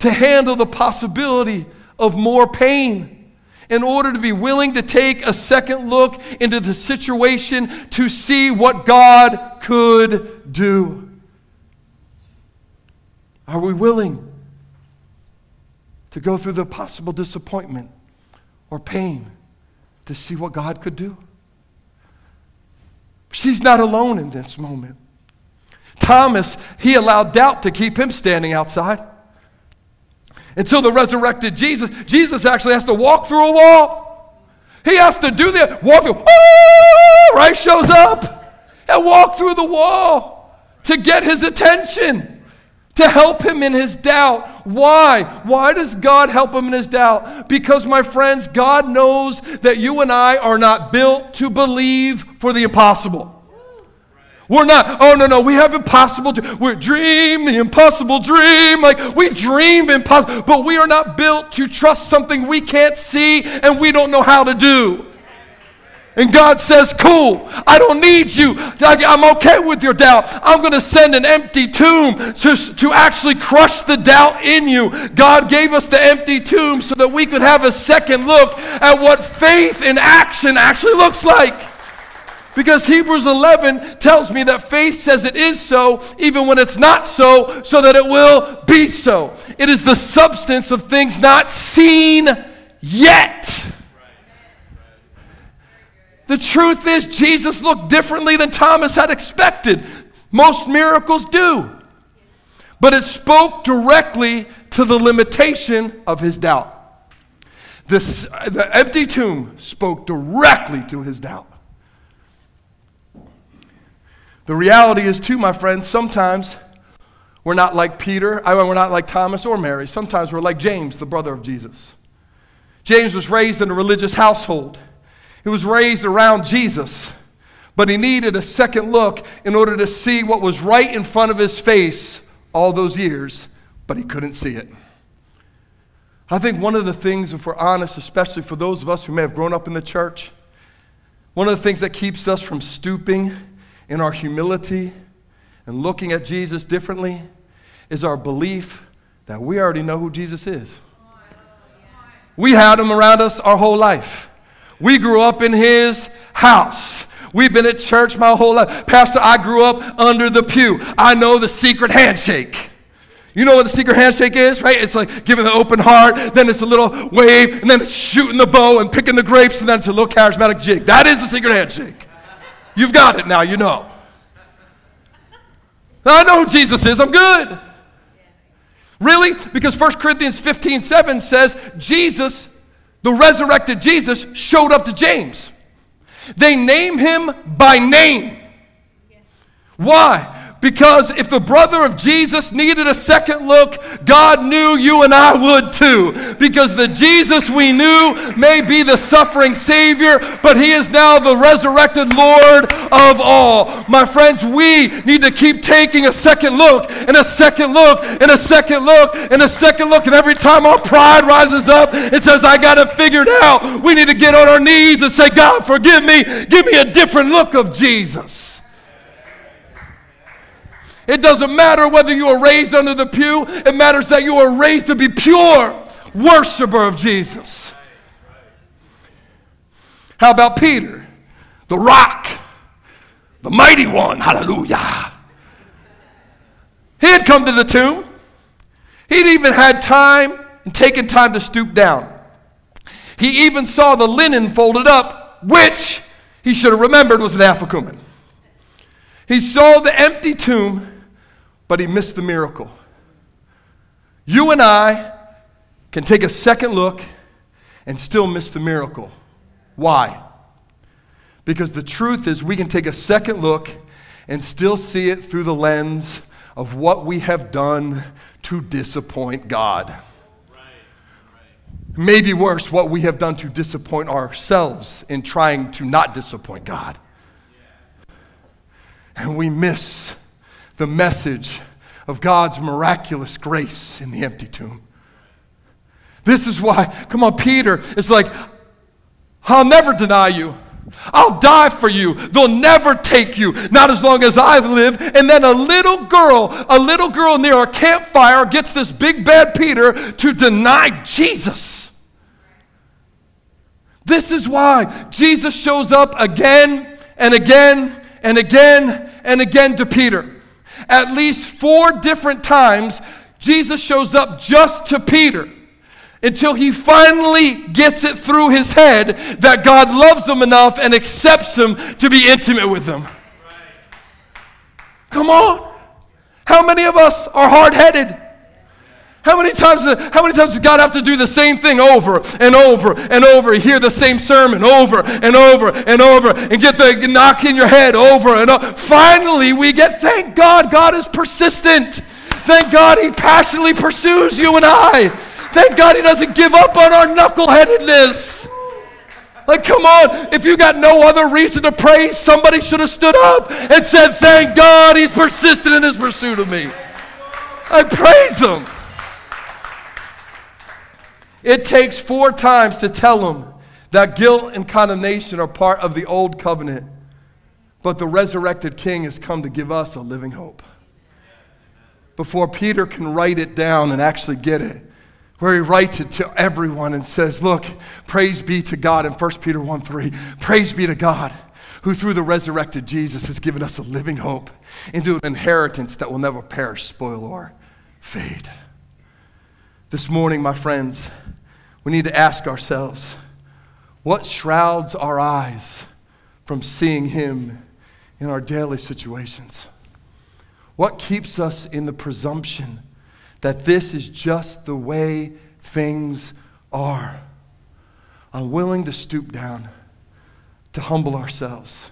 to handle the possibility of more pain in order to be willing to take a second look into the situation to see what God could do. Are we willing to go through the possible disappointment or pain to see what God could do? She's not alone in this moment. Thomas, he allowed doubt to keep him standing outside until the resurrected Jesus. Jesus actually has to walk through a wall. He has to do that, walk through, oh, right, shows up and walk through the wall to get his attention, to help him in his doubt. Why? Why does God help him in his doubt? Because, my friends, God knows that you and I are not built to believe for the impossible. We're not, oh no, no, we have impossible, we dream the impossible dream. Like we dream impossible, but we are not built to trust something we can't see and we don't know how to do. And God says, Cool, I don't need you. I'm okay with your doubt. I'm going to send an empty tomb to, to actually crush the doubt in you. God gave us the empty tomb so that we could have a second look at what faith in action actually looks like. Because Hebrews 11 tells me that faith says it is so, even when it's not so, so that it will be so. It is the substance of things not seen yet. The truth is, Jesus looked differently than Thomas had expected. Most miracles do. But it spoke directly to the limitation of his doubt. The empty tomb spoke directly to his doubt. The reality is, too, my friends, sometimes we're not like Peter, I mean, we're not like Thomas or Mary. Sometimes we're like James, the brother of Jesus. James was raised in a religious household, he was raised around Jesus, but he needed a second look in order to see what was right in front of his face all those years, but he couldn't see it. I think one of the things, if we're honest, especially for those of us who may have grown up in the church, one of the things that keeps us from stooping in our humility and looking at Jesus differently is our belief that we already know who Jesus is. We had him around us our whole life. We grew up in his house. We've been at church my whole life. Pastor, I grew up under the pew. I know the secret handshake. You know what the secret handshake is, right? It's like giving the open heart, then it's a little wave, and then it's shooting the bow and picking the grapes, and then it's a little charismatic jig. That is the secret handshake. You've got it now, you know. I know who Jesus is, I'm good. Really? Because 1 Corinthians 15 7 says Jesus, the resurrected Jesus, showed up to James. They name him by name. Why? Because if the brother of Jesus needed a second look, God knew you and I would too. Because the Jesus we knew may be the suffering Savior, but He is now the resurrected Lord of all. My friends, we need to keep taking a second look, and a second look, and a second look, and a second look. And every time our pride rises up, it says, I got it figured out. We need to get on our knees and say, God, forgive me. Give me a different look of Jesus. It doesn't matter whether you are raised under the pew, it matters that you are raised to be pure worshiper of Jesus. How about Peter, the rock, the mighty one? Hallelujah. He had come to the tomb. He'd even had time and taken time to stoop down. He even saw the linen folded up, which he should have remembered was an afikoman. He saw the empty tomb but he missed the miracle. You and I can take a second look and still miss the miracle. Why? Because the truth is, we can take a second look and still see it through the lens of what we have done to disappoint God. Maybe worse, what we have done to disappoint ourselves in trying to not disappoint God. and we miss the message of God's miraculous grace in the empty tomb. This is why, come on, Peter is like, I'll never deny you. I'll die for you. They'll never take you, not as long as I live. And then a little girl, a little girl near a campfire gets this big bad Peter to deny Jesus. This is why Jesus shows up again and again and again and again to Peter. At least four different times, Jesus shows up just to Peter until he finally gets it through his head that God loves him enough and accepts him to be intimate with him. Come on. How many of us are hard headed? How many times how many times does God have to do the same thing over and over and over? Hear the same sermon over and over and over and get the knock in your head over and over. Finally, we get thank God God is persistent. Thank God he passionately pursues you and I. Thank God he doesn't give up on our knuckleheadedness. Like, come on, if you got no other reason to praise, somebody should have stood up and said, Thank God he's persistent in his pursuit of me. I praise him. It takes four times to tell them that guilt and condemnation are part of the old covenant, but the resurrected king has come to give us a living hope. Before Peter can write it down and actually get it, where he writes it to everyone and says, Look, praise be to God in 1 Peter 1 3. Praise be to God who through the resurrected Jesus has given us a living hope into an inheritance that will never perish, spoil, or fade. This morning, my friends, we need to ask ourselves what shrouds our eyes from seeing Him in our daily situations? What keeps us in the presumption that this is just the way things are. Unwilling to stoop down, to humble ourselves,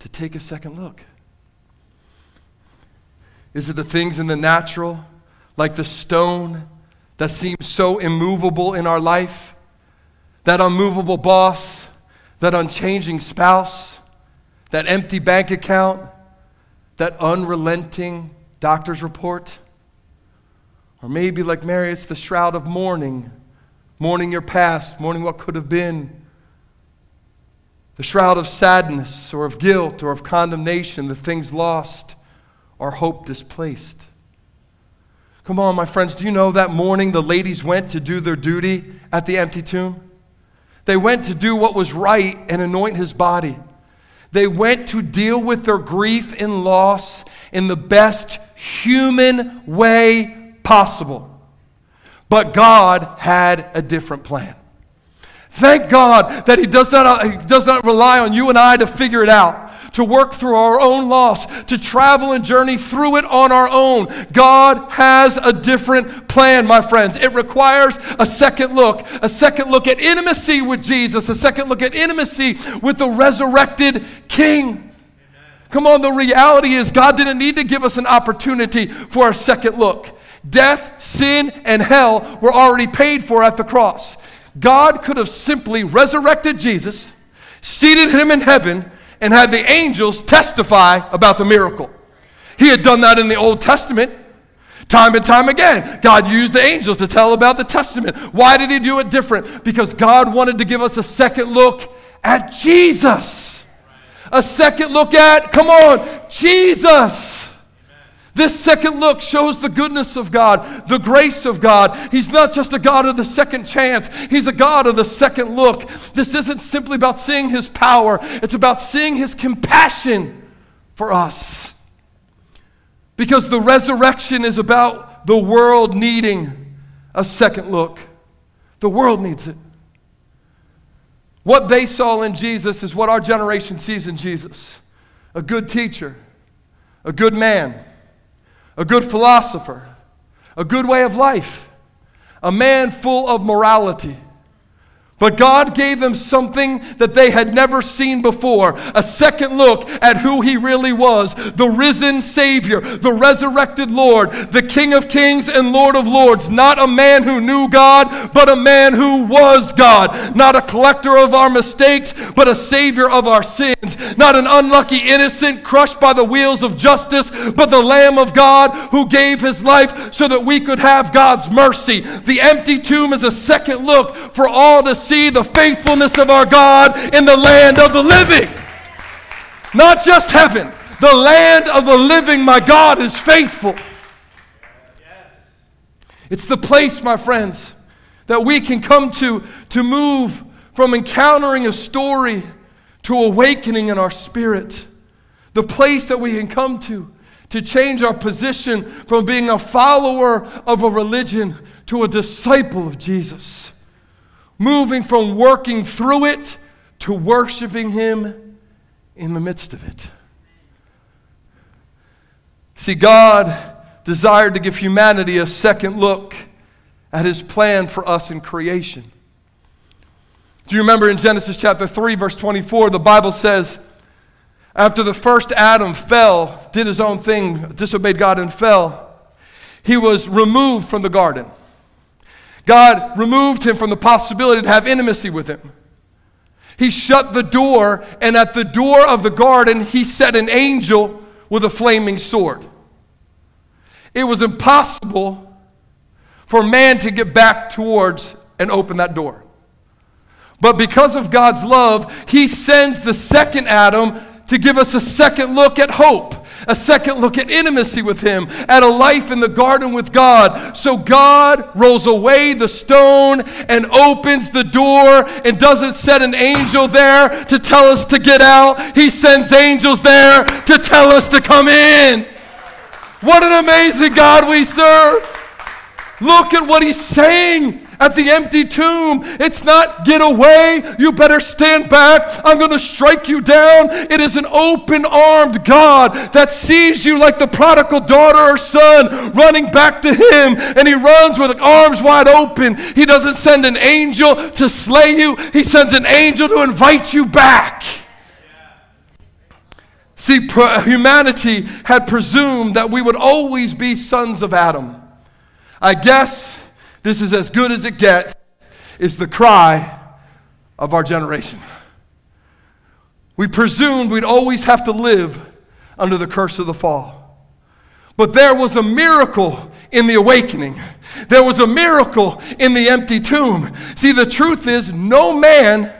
to take a second look. Is it the things in the natural, like the stone that seems so immovable in our life? That unmovable boss, that unchanging spouse, that empty bank account, that unrelenting doctor's report? Or maybe, like Mary, it's the shroud of mourning, mourning your past, mourning what could have been. The shroud of sadness or of guilt or of condemnation, the things lost or hope displaced. Come on, my friends, do you know that morning the ladies went to do their duty at the empty tomb? They went to do what was right and anoint his body. They went to deal with their grief and loss in the best human way possible. But God had a different plan. Thank God that He does not, he does not rely on you and I to figure it out, to work through our own loss, to travel and journey through it on our own. God has a different plan, my friends. It requires a second look, a second look at intimacy with Jesus, a second look at intimacy with the resurrected King. Come on, the reality is God didn't need to give us an opportunity for a second look. Death, sin, and hell were already paid for at the cross. God could have simply resurrected Jesus, seated him in heaven, and had the angels testify about the miracle. He had done that in the Old Testament. Time and time again, God used the angels to tell about the Testament. Why did He do it different? Because God wanted to give us a second look at Jesus. A second look at, come on, Jesus. This second look shows the goodness of God, the grace of God. He's not just a God of the second chance, He's a God of the second look. This isn't simply about seeing His power, it's about seeing His compassion for us. Because the resurrection is about the world needing a second look. The world needs it. What they saw in Jesus is what our generation sees in Jesus a good teacher, a good man a good philosopher, a good way of life, a man full of morality. But God gave them something that they had never seen before a second look at who He really was the risen Savior, the resurrected Lord, the King of Kings and Lord of Lords. Not a man who knew God, but a man who was God. Not a collector of our mistakes, but a Savior of our sins. Not an unlucky innocent crushed by the wheels of justice, but the Lamb of God who gave His life so that we could have God's mercy. The empty tomb is a second look for all see the faithfulness of our God in the land of the living. Not just heaven, the land of the living, my God is faithful. It's the place, my friends, that we can come to to move from encountering a story to awakening in our spirit. The place that we can come to to change our position from being a follower of a religion to a disciple of Jesus moving from working through it to worshiping Him in the midst of it. See, God desired to give humanity a second look at His plan for us in creation. Do you remember in Genesis chapter 3, verse 24, the Bible says, after the first Adam fell, did his own thing, disobeyed God, and fell, he was removed from the garden. God removed him from the possibility to have intimacy with him. He shut the door, and at the door of the garden, he set an angel with a flaming sword. It was impossible for man to get back towards and open that door. But because of God's love, he sends the second Adam to give us a second look at hope a second look at intimacy with Him, at a life in the garden with God. So God rolls away the stone and opens the door and doesn't set an angel there to tell us to get out. He sends angels there to tell us to come in. What an amazing God we serve! Look at what He's saying at the empty tomb. It's not get away, you better stand back, I'm going to strike you down. It is an open armed God that sees you like the prodigal daughter or son running back to Him, and He runs with arms wide open. He doesn't send an angel to slay you, He sends an angel to invite you back. See, humanity had presumed that we would always be sons of Adam. I guess this is as good as it gets, is the cry of our generation. We presumed we'd always have to live under the curse of the fall. But there was a miracle in the awakening. There was a miracle in the empty tomb. See, the truth is, no man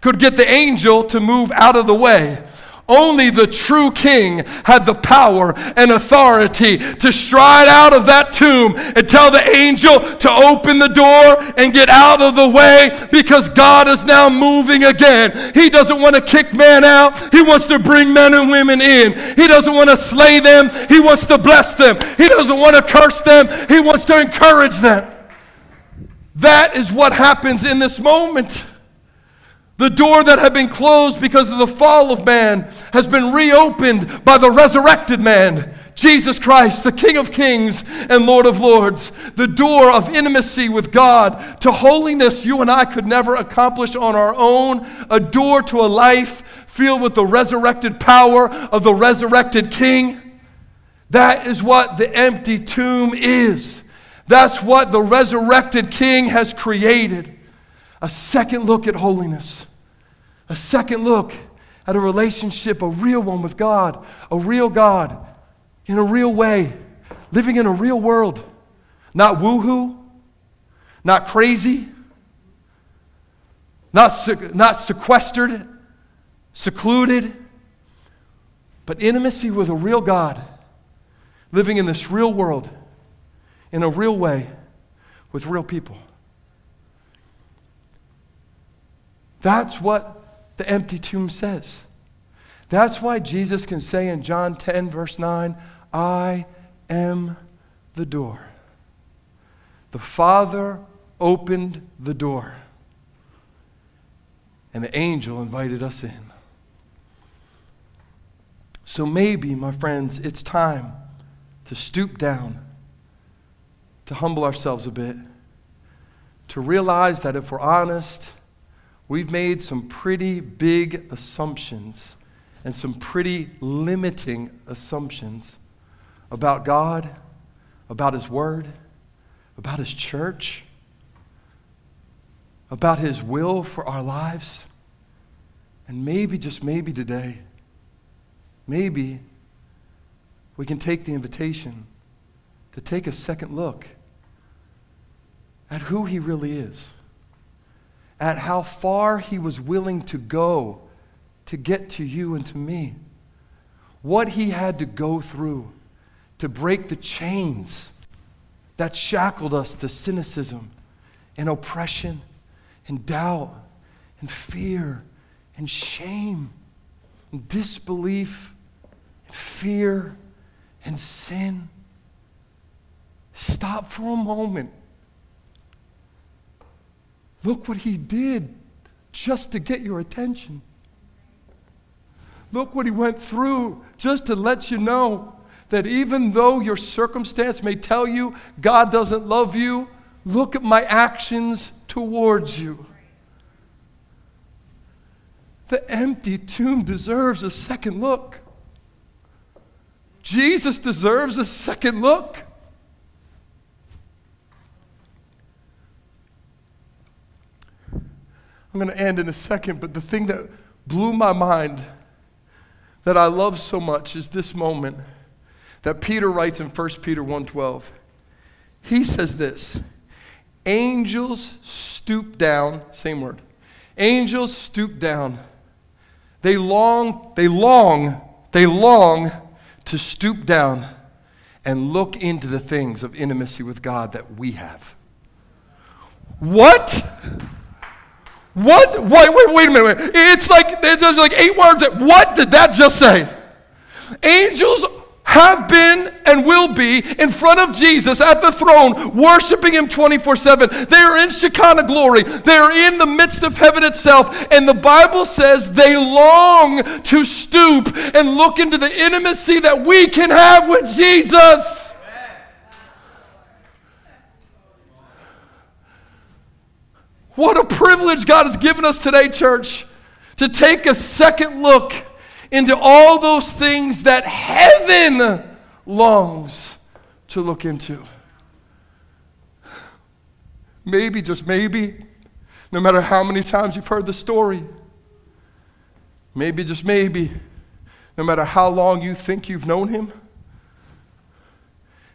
could get the angel to move out of the way. Only the true king had the power and authority to stride out of that tomb and tell the angel to open the door and get out of the way because God is now moving again. He doesn't want to kick man out, He wants to bring men and women in. He doesn't want to slay them, He wants to bless them. He doesn't want to curse them, He wants to encourage them. That is what happens in this moment. The door that had been closed because of the fall of man has been reopened by the resurrected man, Jesus Christ, the King of Kings and Lord of Lords. The door of intimacy with God to holiness you and I could never accomplish on our own. A door to a life filled with the resurrected power of the resurrected King. That is what the empty tomb is. That's what the resurrected King has created a second look at holiness, a second look at a relationship, a real one with God, a real God in a real way, living in a real world. Not woohoo, not crazy, not, not sequestered, secluded, but intimacy with a real God, living in this real world in a real way with real people. That's what the empty tomb says. That's why Jesus can say in John 10, verse 9, I am the door. The Father opened the door, and the angel invited us in. So maybe, my friends, it's time to stoop down, to humble ourselves a bit, to realize that if we're honest, we've made some pretty big assumptions and some pretty limiting assumptions about God, about His Word, about His church, about His will for our lives. And maybe, just maybe today, maybe we can take the invitation to take a second look at who He really is, at how far He was willing to go to get to you and to me, what He had to go through to break the chains that shackled us to cynicism and oppression and doubt and fear and shame and disbelief and fear and sin. Stop for a moment. Look what he did just to get your attention. Look what he went through just to let you know that even though your circumstance may tell you God doesn't love you, look at my actions towards you. The empty tomb deserves a second look. Jesus deserves a second look. I'm going to end in a second, but the thing that blew my mind that I love so much is this moment that Peter writes in 1 Peter 1:12. He says this, angels stoop down, same word. Angels stoop down. They long, they long, they long to stoop down and look into the things of intimacy with God that we have. What? What? Wait, wait, wait a minute. It's like there's like eight words. That, what did that just say? Angels have been and will be in front of Jesus at the throne, worshiping Him 24 7. They are in Shekinah glory. They are in the midst of heaven itself. And the Bible says they long to stoop and look into the intimacy that we can have with Jesus. What a privilege God has given us today, church, to take a second look into all those things that heaven longs to look into. Maybe, just maybe, no matter how many times you've heard the story, maybe, just maybe, no matter how long you think you've known him,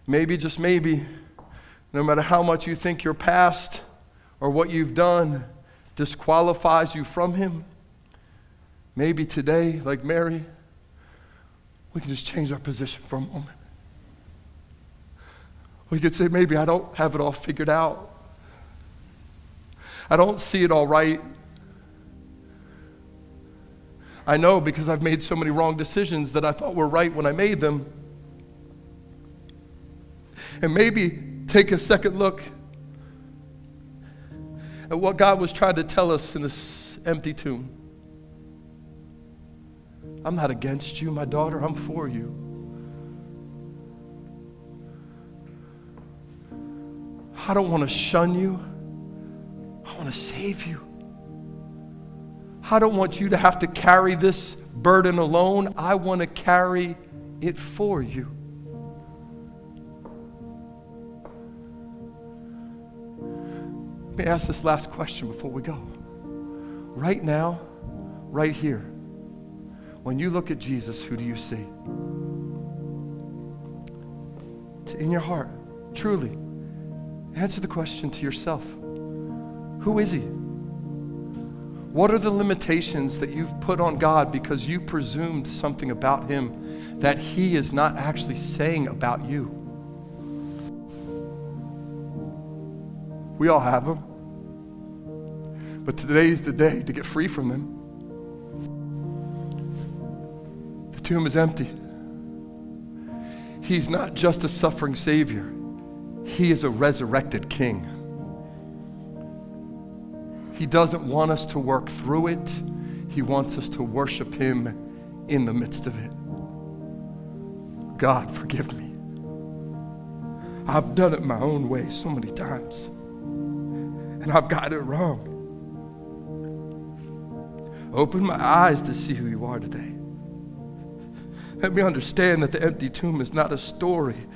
maybe, just maybe, no matter how much you think your past or what you've done disqualifies you from him, Maybe today, like Mary, we can just change our position for a moment. We could say, maybe I don't have it all figured out. I don't see it all right. I know because I've made so many wrong decisions that I thought were right when I made them. And maybe take a second look at what God was trying to tell us in this empty tomb. I'm not against you, my daughter, I'm for you. I don't want to shun you. I want to save you. I don't want you to have to carry this burden alone. I want to carry it for you. Me ask this last question before we go. Right now, right here, when you look at Jesus, who do you see? In your heart, truly, answer the question to yourself Who is He? What are the limitations that you've put on God because you presumed something about Him that He is not actually saying about you? We all have them. But today is the day to get free from them. The tomb is empty. He's not just a suffering Savior, He is a resurrected King. He doesn't want us to work through it, He wants us to worship Him in the midst of it. God, forgive me. I've done it my own way so many times, and I've got it wrong. Open my eyes to see who you are today. Let me understand that the empty tomb is not a story,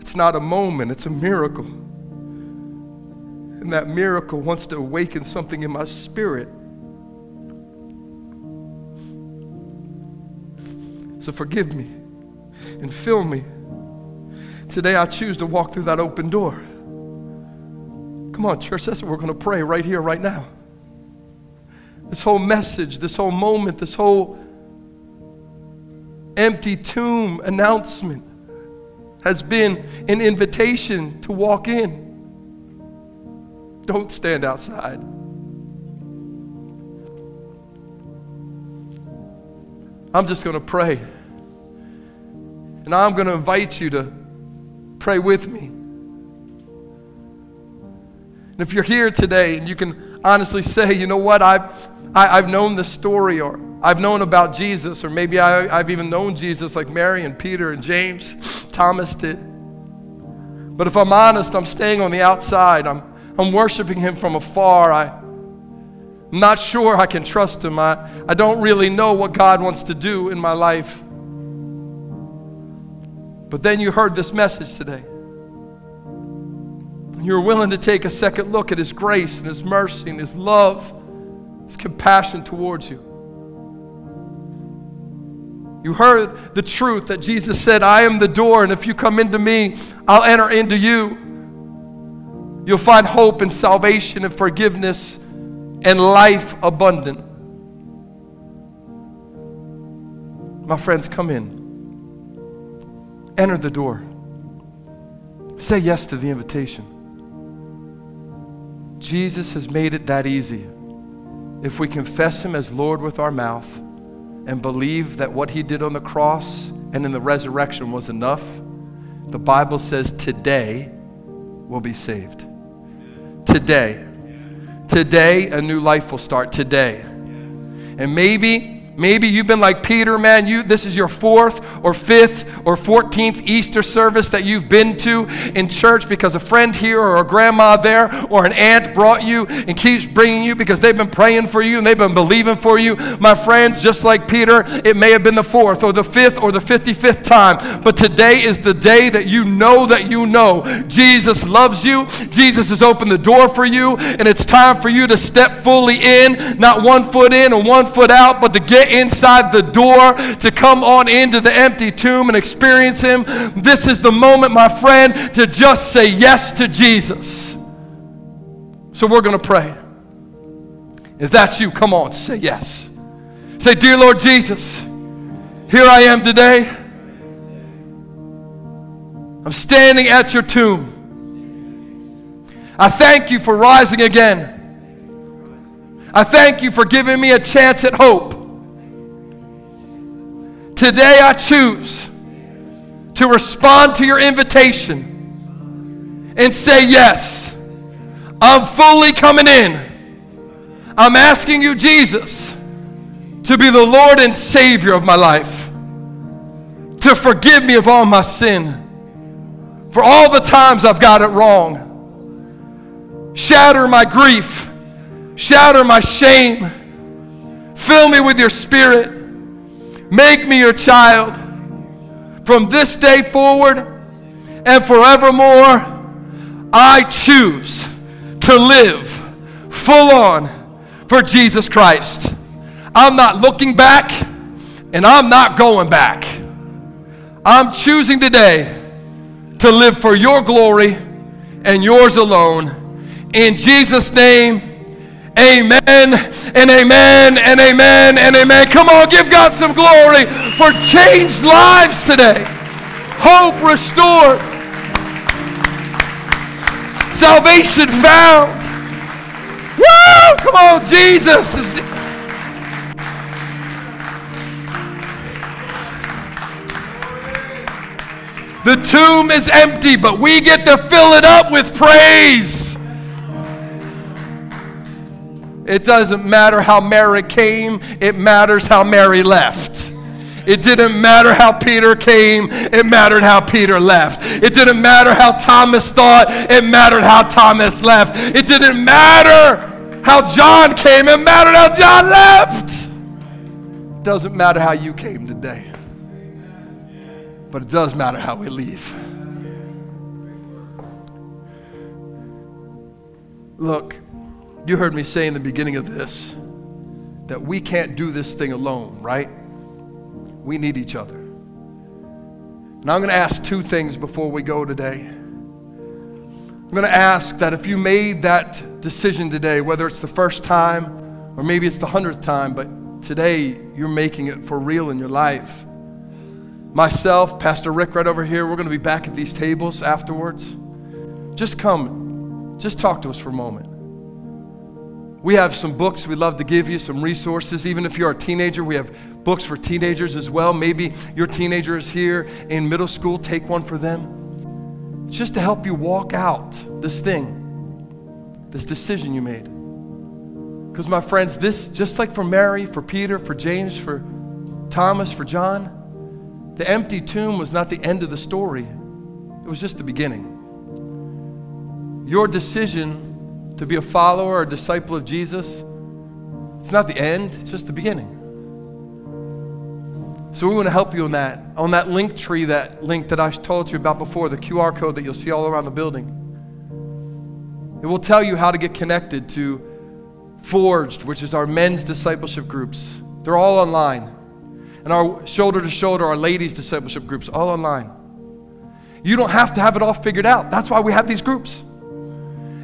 it's not a moment, it's a miracle. And that miracle wants to awaken something in my spirit. So forgive me and fill me. Today I choose to walk through that open door. Come on, church, that's what we're going to pray right here, right now. This whole message, this whole moment, this whole empty tomb announcement has been an invitation to walk in. Don't stand outside. I'm just going to pray. And I'm going to invite you to pray with me. And if you're here today and you can honestly say, you know what, I've, I, have i have known the story or I've known about Jesus, or maybe I, I've even known Jesus like Mary and Peter and James, Thomas did. But if I'm honest, I'm staying on the outside. I'm, I'm worshiping Him from afar. I, I'm not sure I can trust Him. I, I don't really know what God wants to do in my life. But then you heard this message today. You're willing to take a second look at His grace and His mercy and His love, His compassion towards you. You heard the truth that Jesus said, I am the door, and if you come into me, I'll enter into you. You'll find hope and salvation and forgiveness and life abundant. My friends, come in. Enter the door. Say yes to the invitation. Jesus has made it that easy. If we confess Him as Lord with our mouth and believe that what He did on the cross and in the resurrection was enough, the Bible says today will be saved. Today. Today, a new life will start today. And maybe Maybe you've been like Peter, man. You this is your fourth or fifth or 14th Easter service that you've been to in church because a friend here or a grandma there or an aunt brought you and keeps bringing you because they've been praying for you and they've been believing for you. My friends, just like Peter, it may have been the fourth or the fifth or the 55th time, but today is the day that you know that you know Jesus loves you. Jesus has opened the door for you and it's time for you to step fully in, not one foot in and one foot out, but to get inside the door to come on into the empty tomb and experience Him, this is the moment, my friend, to just say yes to Jesus. So we're going to pray. If that's you, come on, say yes. Say, Dear Lord Jesus, here I am today. I'm standing at your tomb. I thank you for rising again. I thank you for giving me a chance at hope. Today I choose to respond to your invitation and say, Yes, I'm fully coming in. I'm asking you, Jesus, to be the Lord and Savior of my life, to forgive me of all my sin, for all the times I've got it wrong. Shatter my grief, shatter my shame, fill me with your spirit Make me your child. From this day forward and forevermore, I choose to live full on for Jesus Christ. I'm not looking back and I'm not going back. I'm choosing today to live for your glory and yours alone. In Jesus' name, Amen and amen and amen and amen. Come on, give God some glory for changed lives today. Hope restored. Salvation found. Woo! Come on, Jesus. The tomb is empty, but we get to fill it up with praise. It doesn't matter how Mary came, it matters how Mary left. It didn't matter how Peter came, it mattered how Peter left. It didn't matter how Thomas thought, it mattered how Thomas left. It didn't matter how John came, it mattered how John left. It doesn't matter how you came today, but it does matter how we leave. Look, you heard me say in the beginning of this that we can't do this thing alone, right? We need each other. And I'm going to ask two things before we go today. I'm going to ask that if you made that decision today, whether it's the first time or maybe it's the hundredth time, but today you're making it for real in your life. Myself, Pastor Rick, right over here, we're going to be back at these tables afterwards. Just come, just talk to us for a moment. We have some books we'd love to give you, some resources. Even if you're a teenager, we have books for teenagers as well. Maybe your teenager is here in middle school, take one for them. It's just to help you walk out this thing, this decision you made. Because, my friends, this, just like for Mary, for Peter, for James, for Thomas, for John, the empty tomb was not the end of the story, it was just the beginning. Your decision to be a follower or a disciple of Jesus, it's not the end, it's just the beginning. So we want to help you on that. On that Linktree, that link that I told you about before, the QR code that you'll see all around the building. It will tell you how to get connected to Forged, which is our men's discipleship groups. They're all online. And our shoulder to shoulder, our ladies' discipleship groups, all online. You don't have to have it all figured out. That's why we have these groups.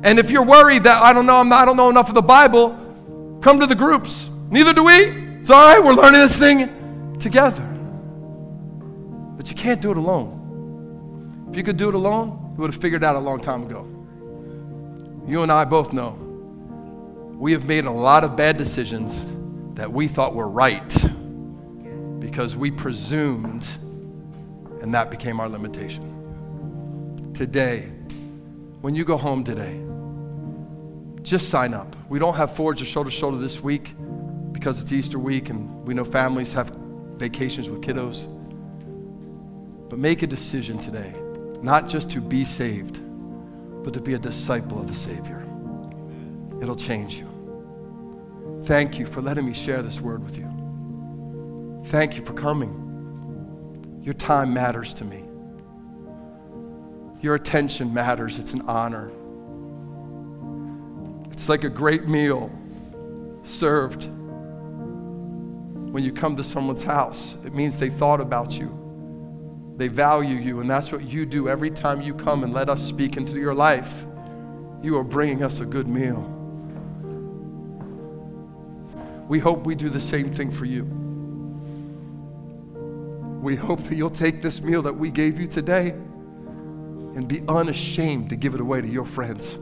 And if you're worried that I don't know, not, I don't know enough of the Bible, come to the groups. Neither do we. It's all right. We're learning this thing together. But you can't do it alone. If you could do it alone, you would have figured it out a long time ago. You and I both know we have made a lot of bad decisions that we thought were right because we presumed, and that became our limitation. Today, when you go home today, just sign up. We don't have Forge or Shoulder to Shoulder this week because it's Easter week and we know families have vacations with kiddos. But make a decision today, not just to be saved, but to be a disciple of the Savior. It'll change you. Thank you for letting me share this word with you. Thank you for coming. Your time matters to me. Your attention matters. It's an honor. It's like a great meal served when you come to someone's house. It means they thought about you, they value you, and that's what you do every time you come and let us speak into your life. You are bringing us a good meal. We hope we do the same thing for you. We hope that you'll take this meal that we gave you today and be unashamed to give it away to your friends.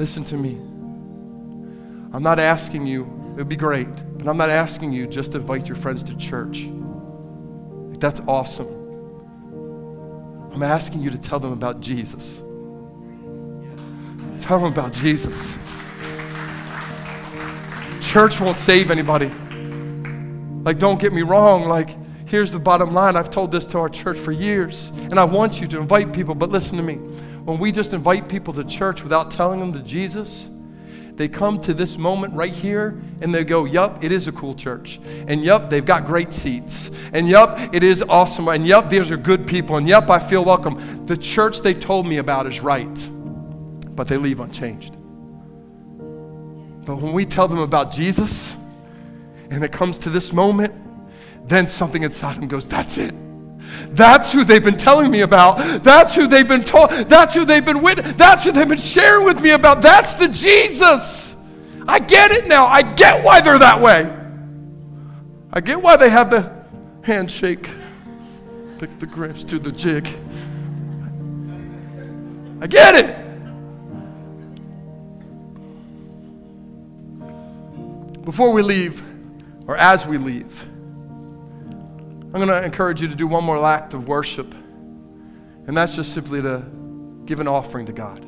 Listen to me. I'm not asking you, it would be great, but I'm not asking you just to invite your friends to church. That's awesome. I'm asking you to tell them about Jesus. Tell them about Jesus. Church won't save anybody. Like, don't get me wrong. Like, here's the bottom line. I've told this to our church for years, and I want you to invite people, but listen to me when we just invite people to church without telling them to Jesus, they come to this moment right here and they go, Yup, it is a cool church. And yup, they've got great seats. And yup, it is awesome. And yup, these are good people. And yup, I feel welcome. The church they told me about is right, but they leave unchanged. But when we tell them about Jesus and it comes to this moment, then something inside them goes, That's it. That's who they've been telling me about. That's who they've been told. That's who they've been with. That's who they've been sharing with me about. That's the Jesus. I get it now. I get why they're that way. I get why they have the handshake, pick the grapes to the jig. I get it. Before we leave, or as we leave, I'm going to encourage you to do one more act of worship, and that's just simply to give an offering to God.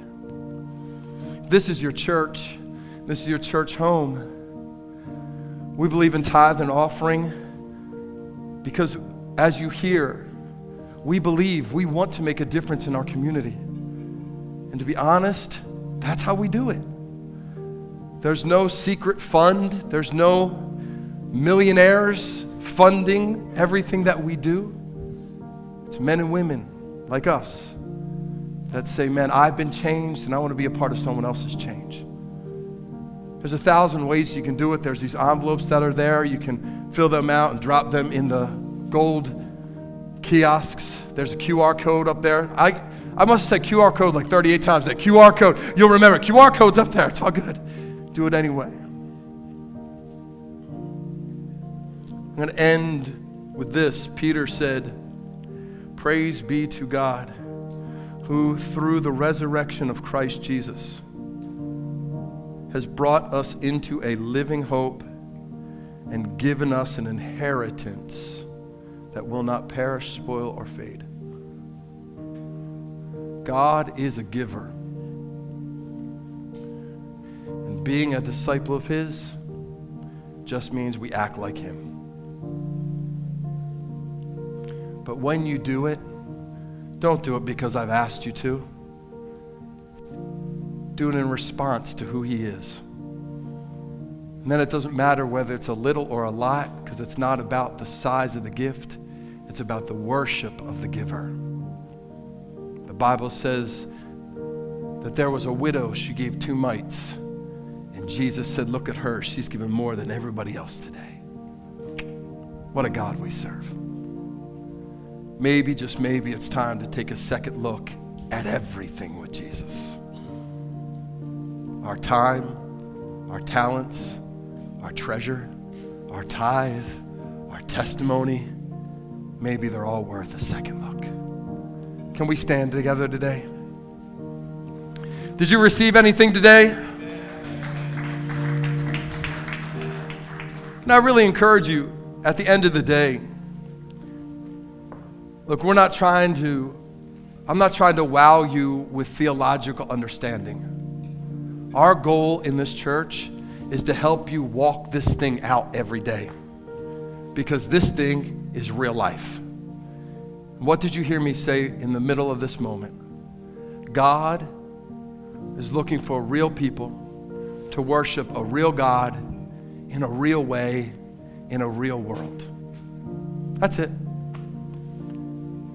This is your church, this is your church home. We believe in tithe and offering because as you hear, we believe we want to make a difference in our community. And to be honest, that's how we do it. There's no secret fund. There's no millionaires funding everything that we do. It's men and women like us that say, Man, I've been changed and I want to be a part of someone else's change. There's a thousand ways you can do it. There's these envelopes that are there. You can fill them out and drop them in the gold kiosks. There's a QR code up there. I, I must have said QR code like 38 times. That QR code, you'll remember. QR code's up there. It's all good. Do it anyway. Going to end with this. Peter said, Praise be to God, who through the resurrection of Christ Jesus has brought us into a living hope and given us an inheritance that will not perish, spoil, or fade. God is a giver. And being a disciple of His just means we act like Him. When you do it, don't do it because I've asked you to. Do it in response to who He is. And then it doesn't matter whether it's a little or a lot, because it's not about the size of the gift, it's about the worship of the giver. The Bible says that there was a widow, she gave two mites. And Jesus said, Look at her, she's given more than everybody else today. What a God we serve. Maybe, just maybe, it's time to take a second look at everything with Jesus our time, our talents, our treasure, our tithe, our testimony. Maybe they're all worth a second look. Can we stand together today? Did you receive anything today? And I really encourage you at the end of the day. Look, we're not trying to, I'm not trying to wow you with theological understanding. Our goal in this church is to help you walk this thing out every day because this thing is real life. What did you hear me say in the middle of this moment? God is looking for real people to worship a real God in a real way in a real world. That's it.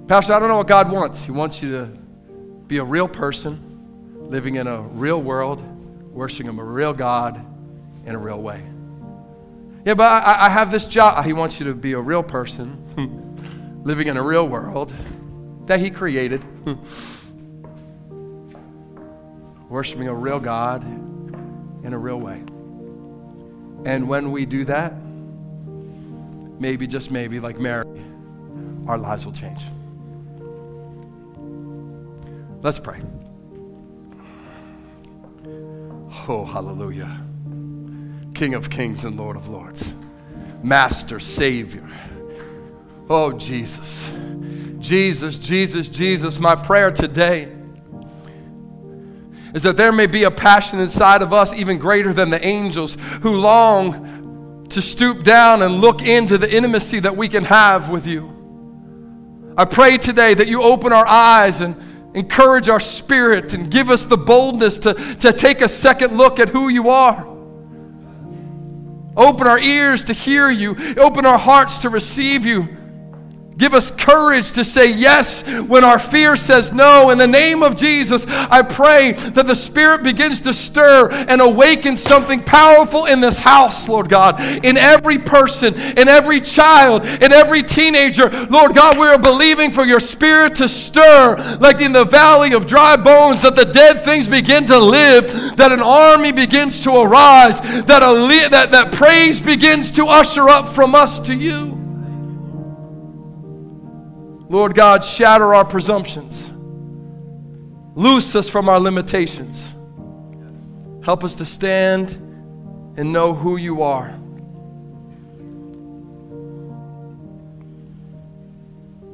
Pastor, I don't know what God wants. He wants you to be a real person, living in a real world, worshiping a real God in a real way. Yeah, but I, I have this job. He wants you to be a real person, living in a real world that He created, worshiping a real God in a real way. And when we do that, maybe, just maybe, like Mary, our lives will change. Let's pray. Oh, hallelujah. King of kings and Lord of lords, Master, Savior. Oh, Jesus. Jesus, Jesus, Jesus. My prayer today is that there may be a passion inside of us even greater than the angels who long to stoop down and look into the intimacy that we can have with you. I pray today that you open our eyes and encourage our spirit and give us the boldness to, to take a second look at who you are. Open our ears to hear you, open our hearts to receive you. Give us courage to say yes when our fear says no. In the name of Jesus, I pray that the Spirit begins to stir and awaken something powerful in this house, Lord God. In every person, in every child, in every teenager, Lord God, we are believing for your Spirit to stir, like in the valley of dry bones, that the dead things begin to live, that an army begins to arise, that, a, that, that praise begins to usher up from us to you. Lord God, shatter our presumptions. Loose us from our limitations. Help us to stand and know who you are.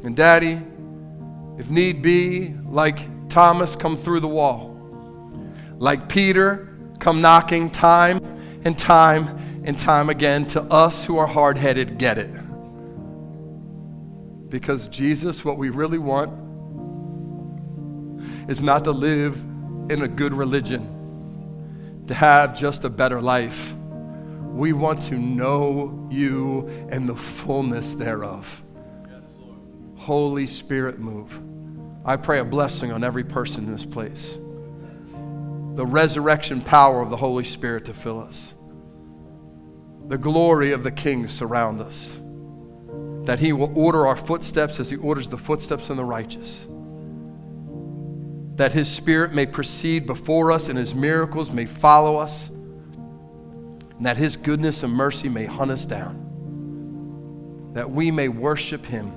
And, Daddy, if need be, like Thomas, come through the wall. Like Peter, come knocking time and time and time again to us who are hard headed, get it. Because, Jesus, what we really want is not to live in a good religion. to have just a better life. We want to know you and the fullness thereof. Holy Spirit, move. I pray a blessing on every person in this place. The resurrection power of the Holy Spirit to fill us. The glory of the King surround us. That He will order our footsteps as He orders the footsteps of the righteous. That His Spirit may proceed before us and His miracles may follow us. And that His goodness and mercy may hunt us down. That we may worship Him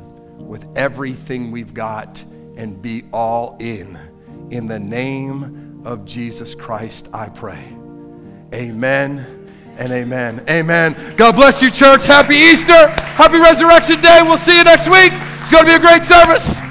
with everything we've got and be all in. In the name of Jesus Christ, I pray. Amen and amen. Amen. God bless you, church. Happy Easter. Happy Resurrection Day. We'll see you next week. It's going to be a great service.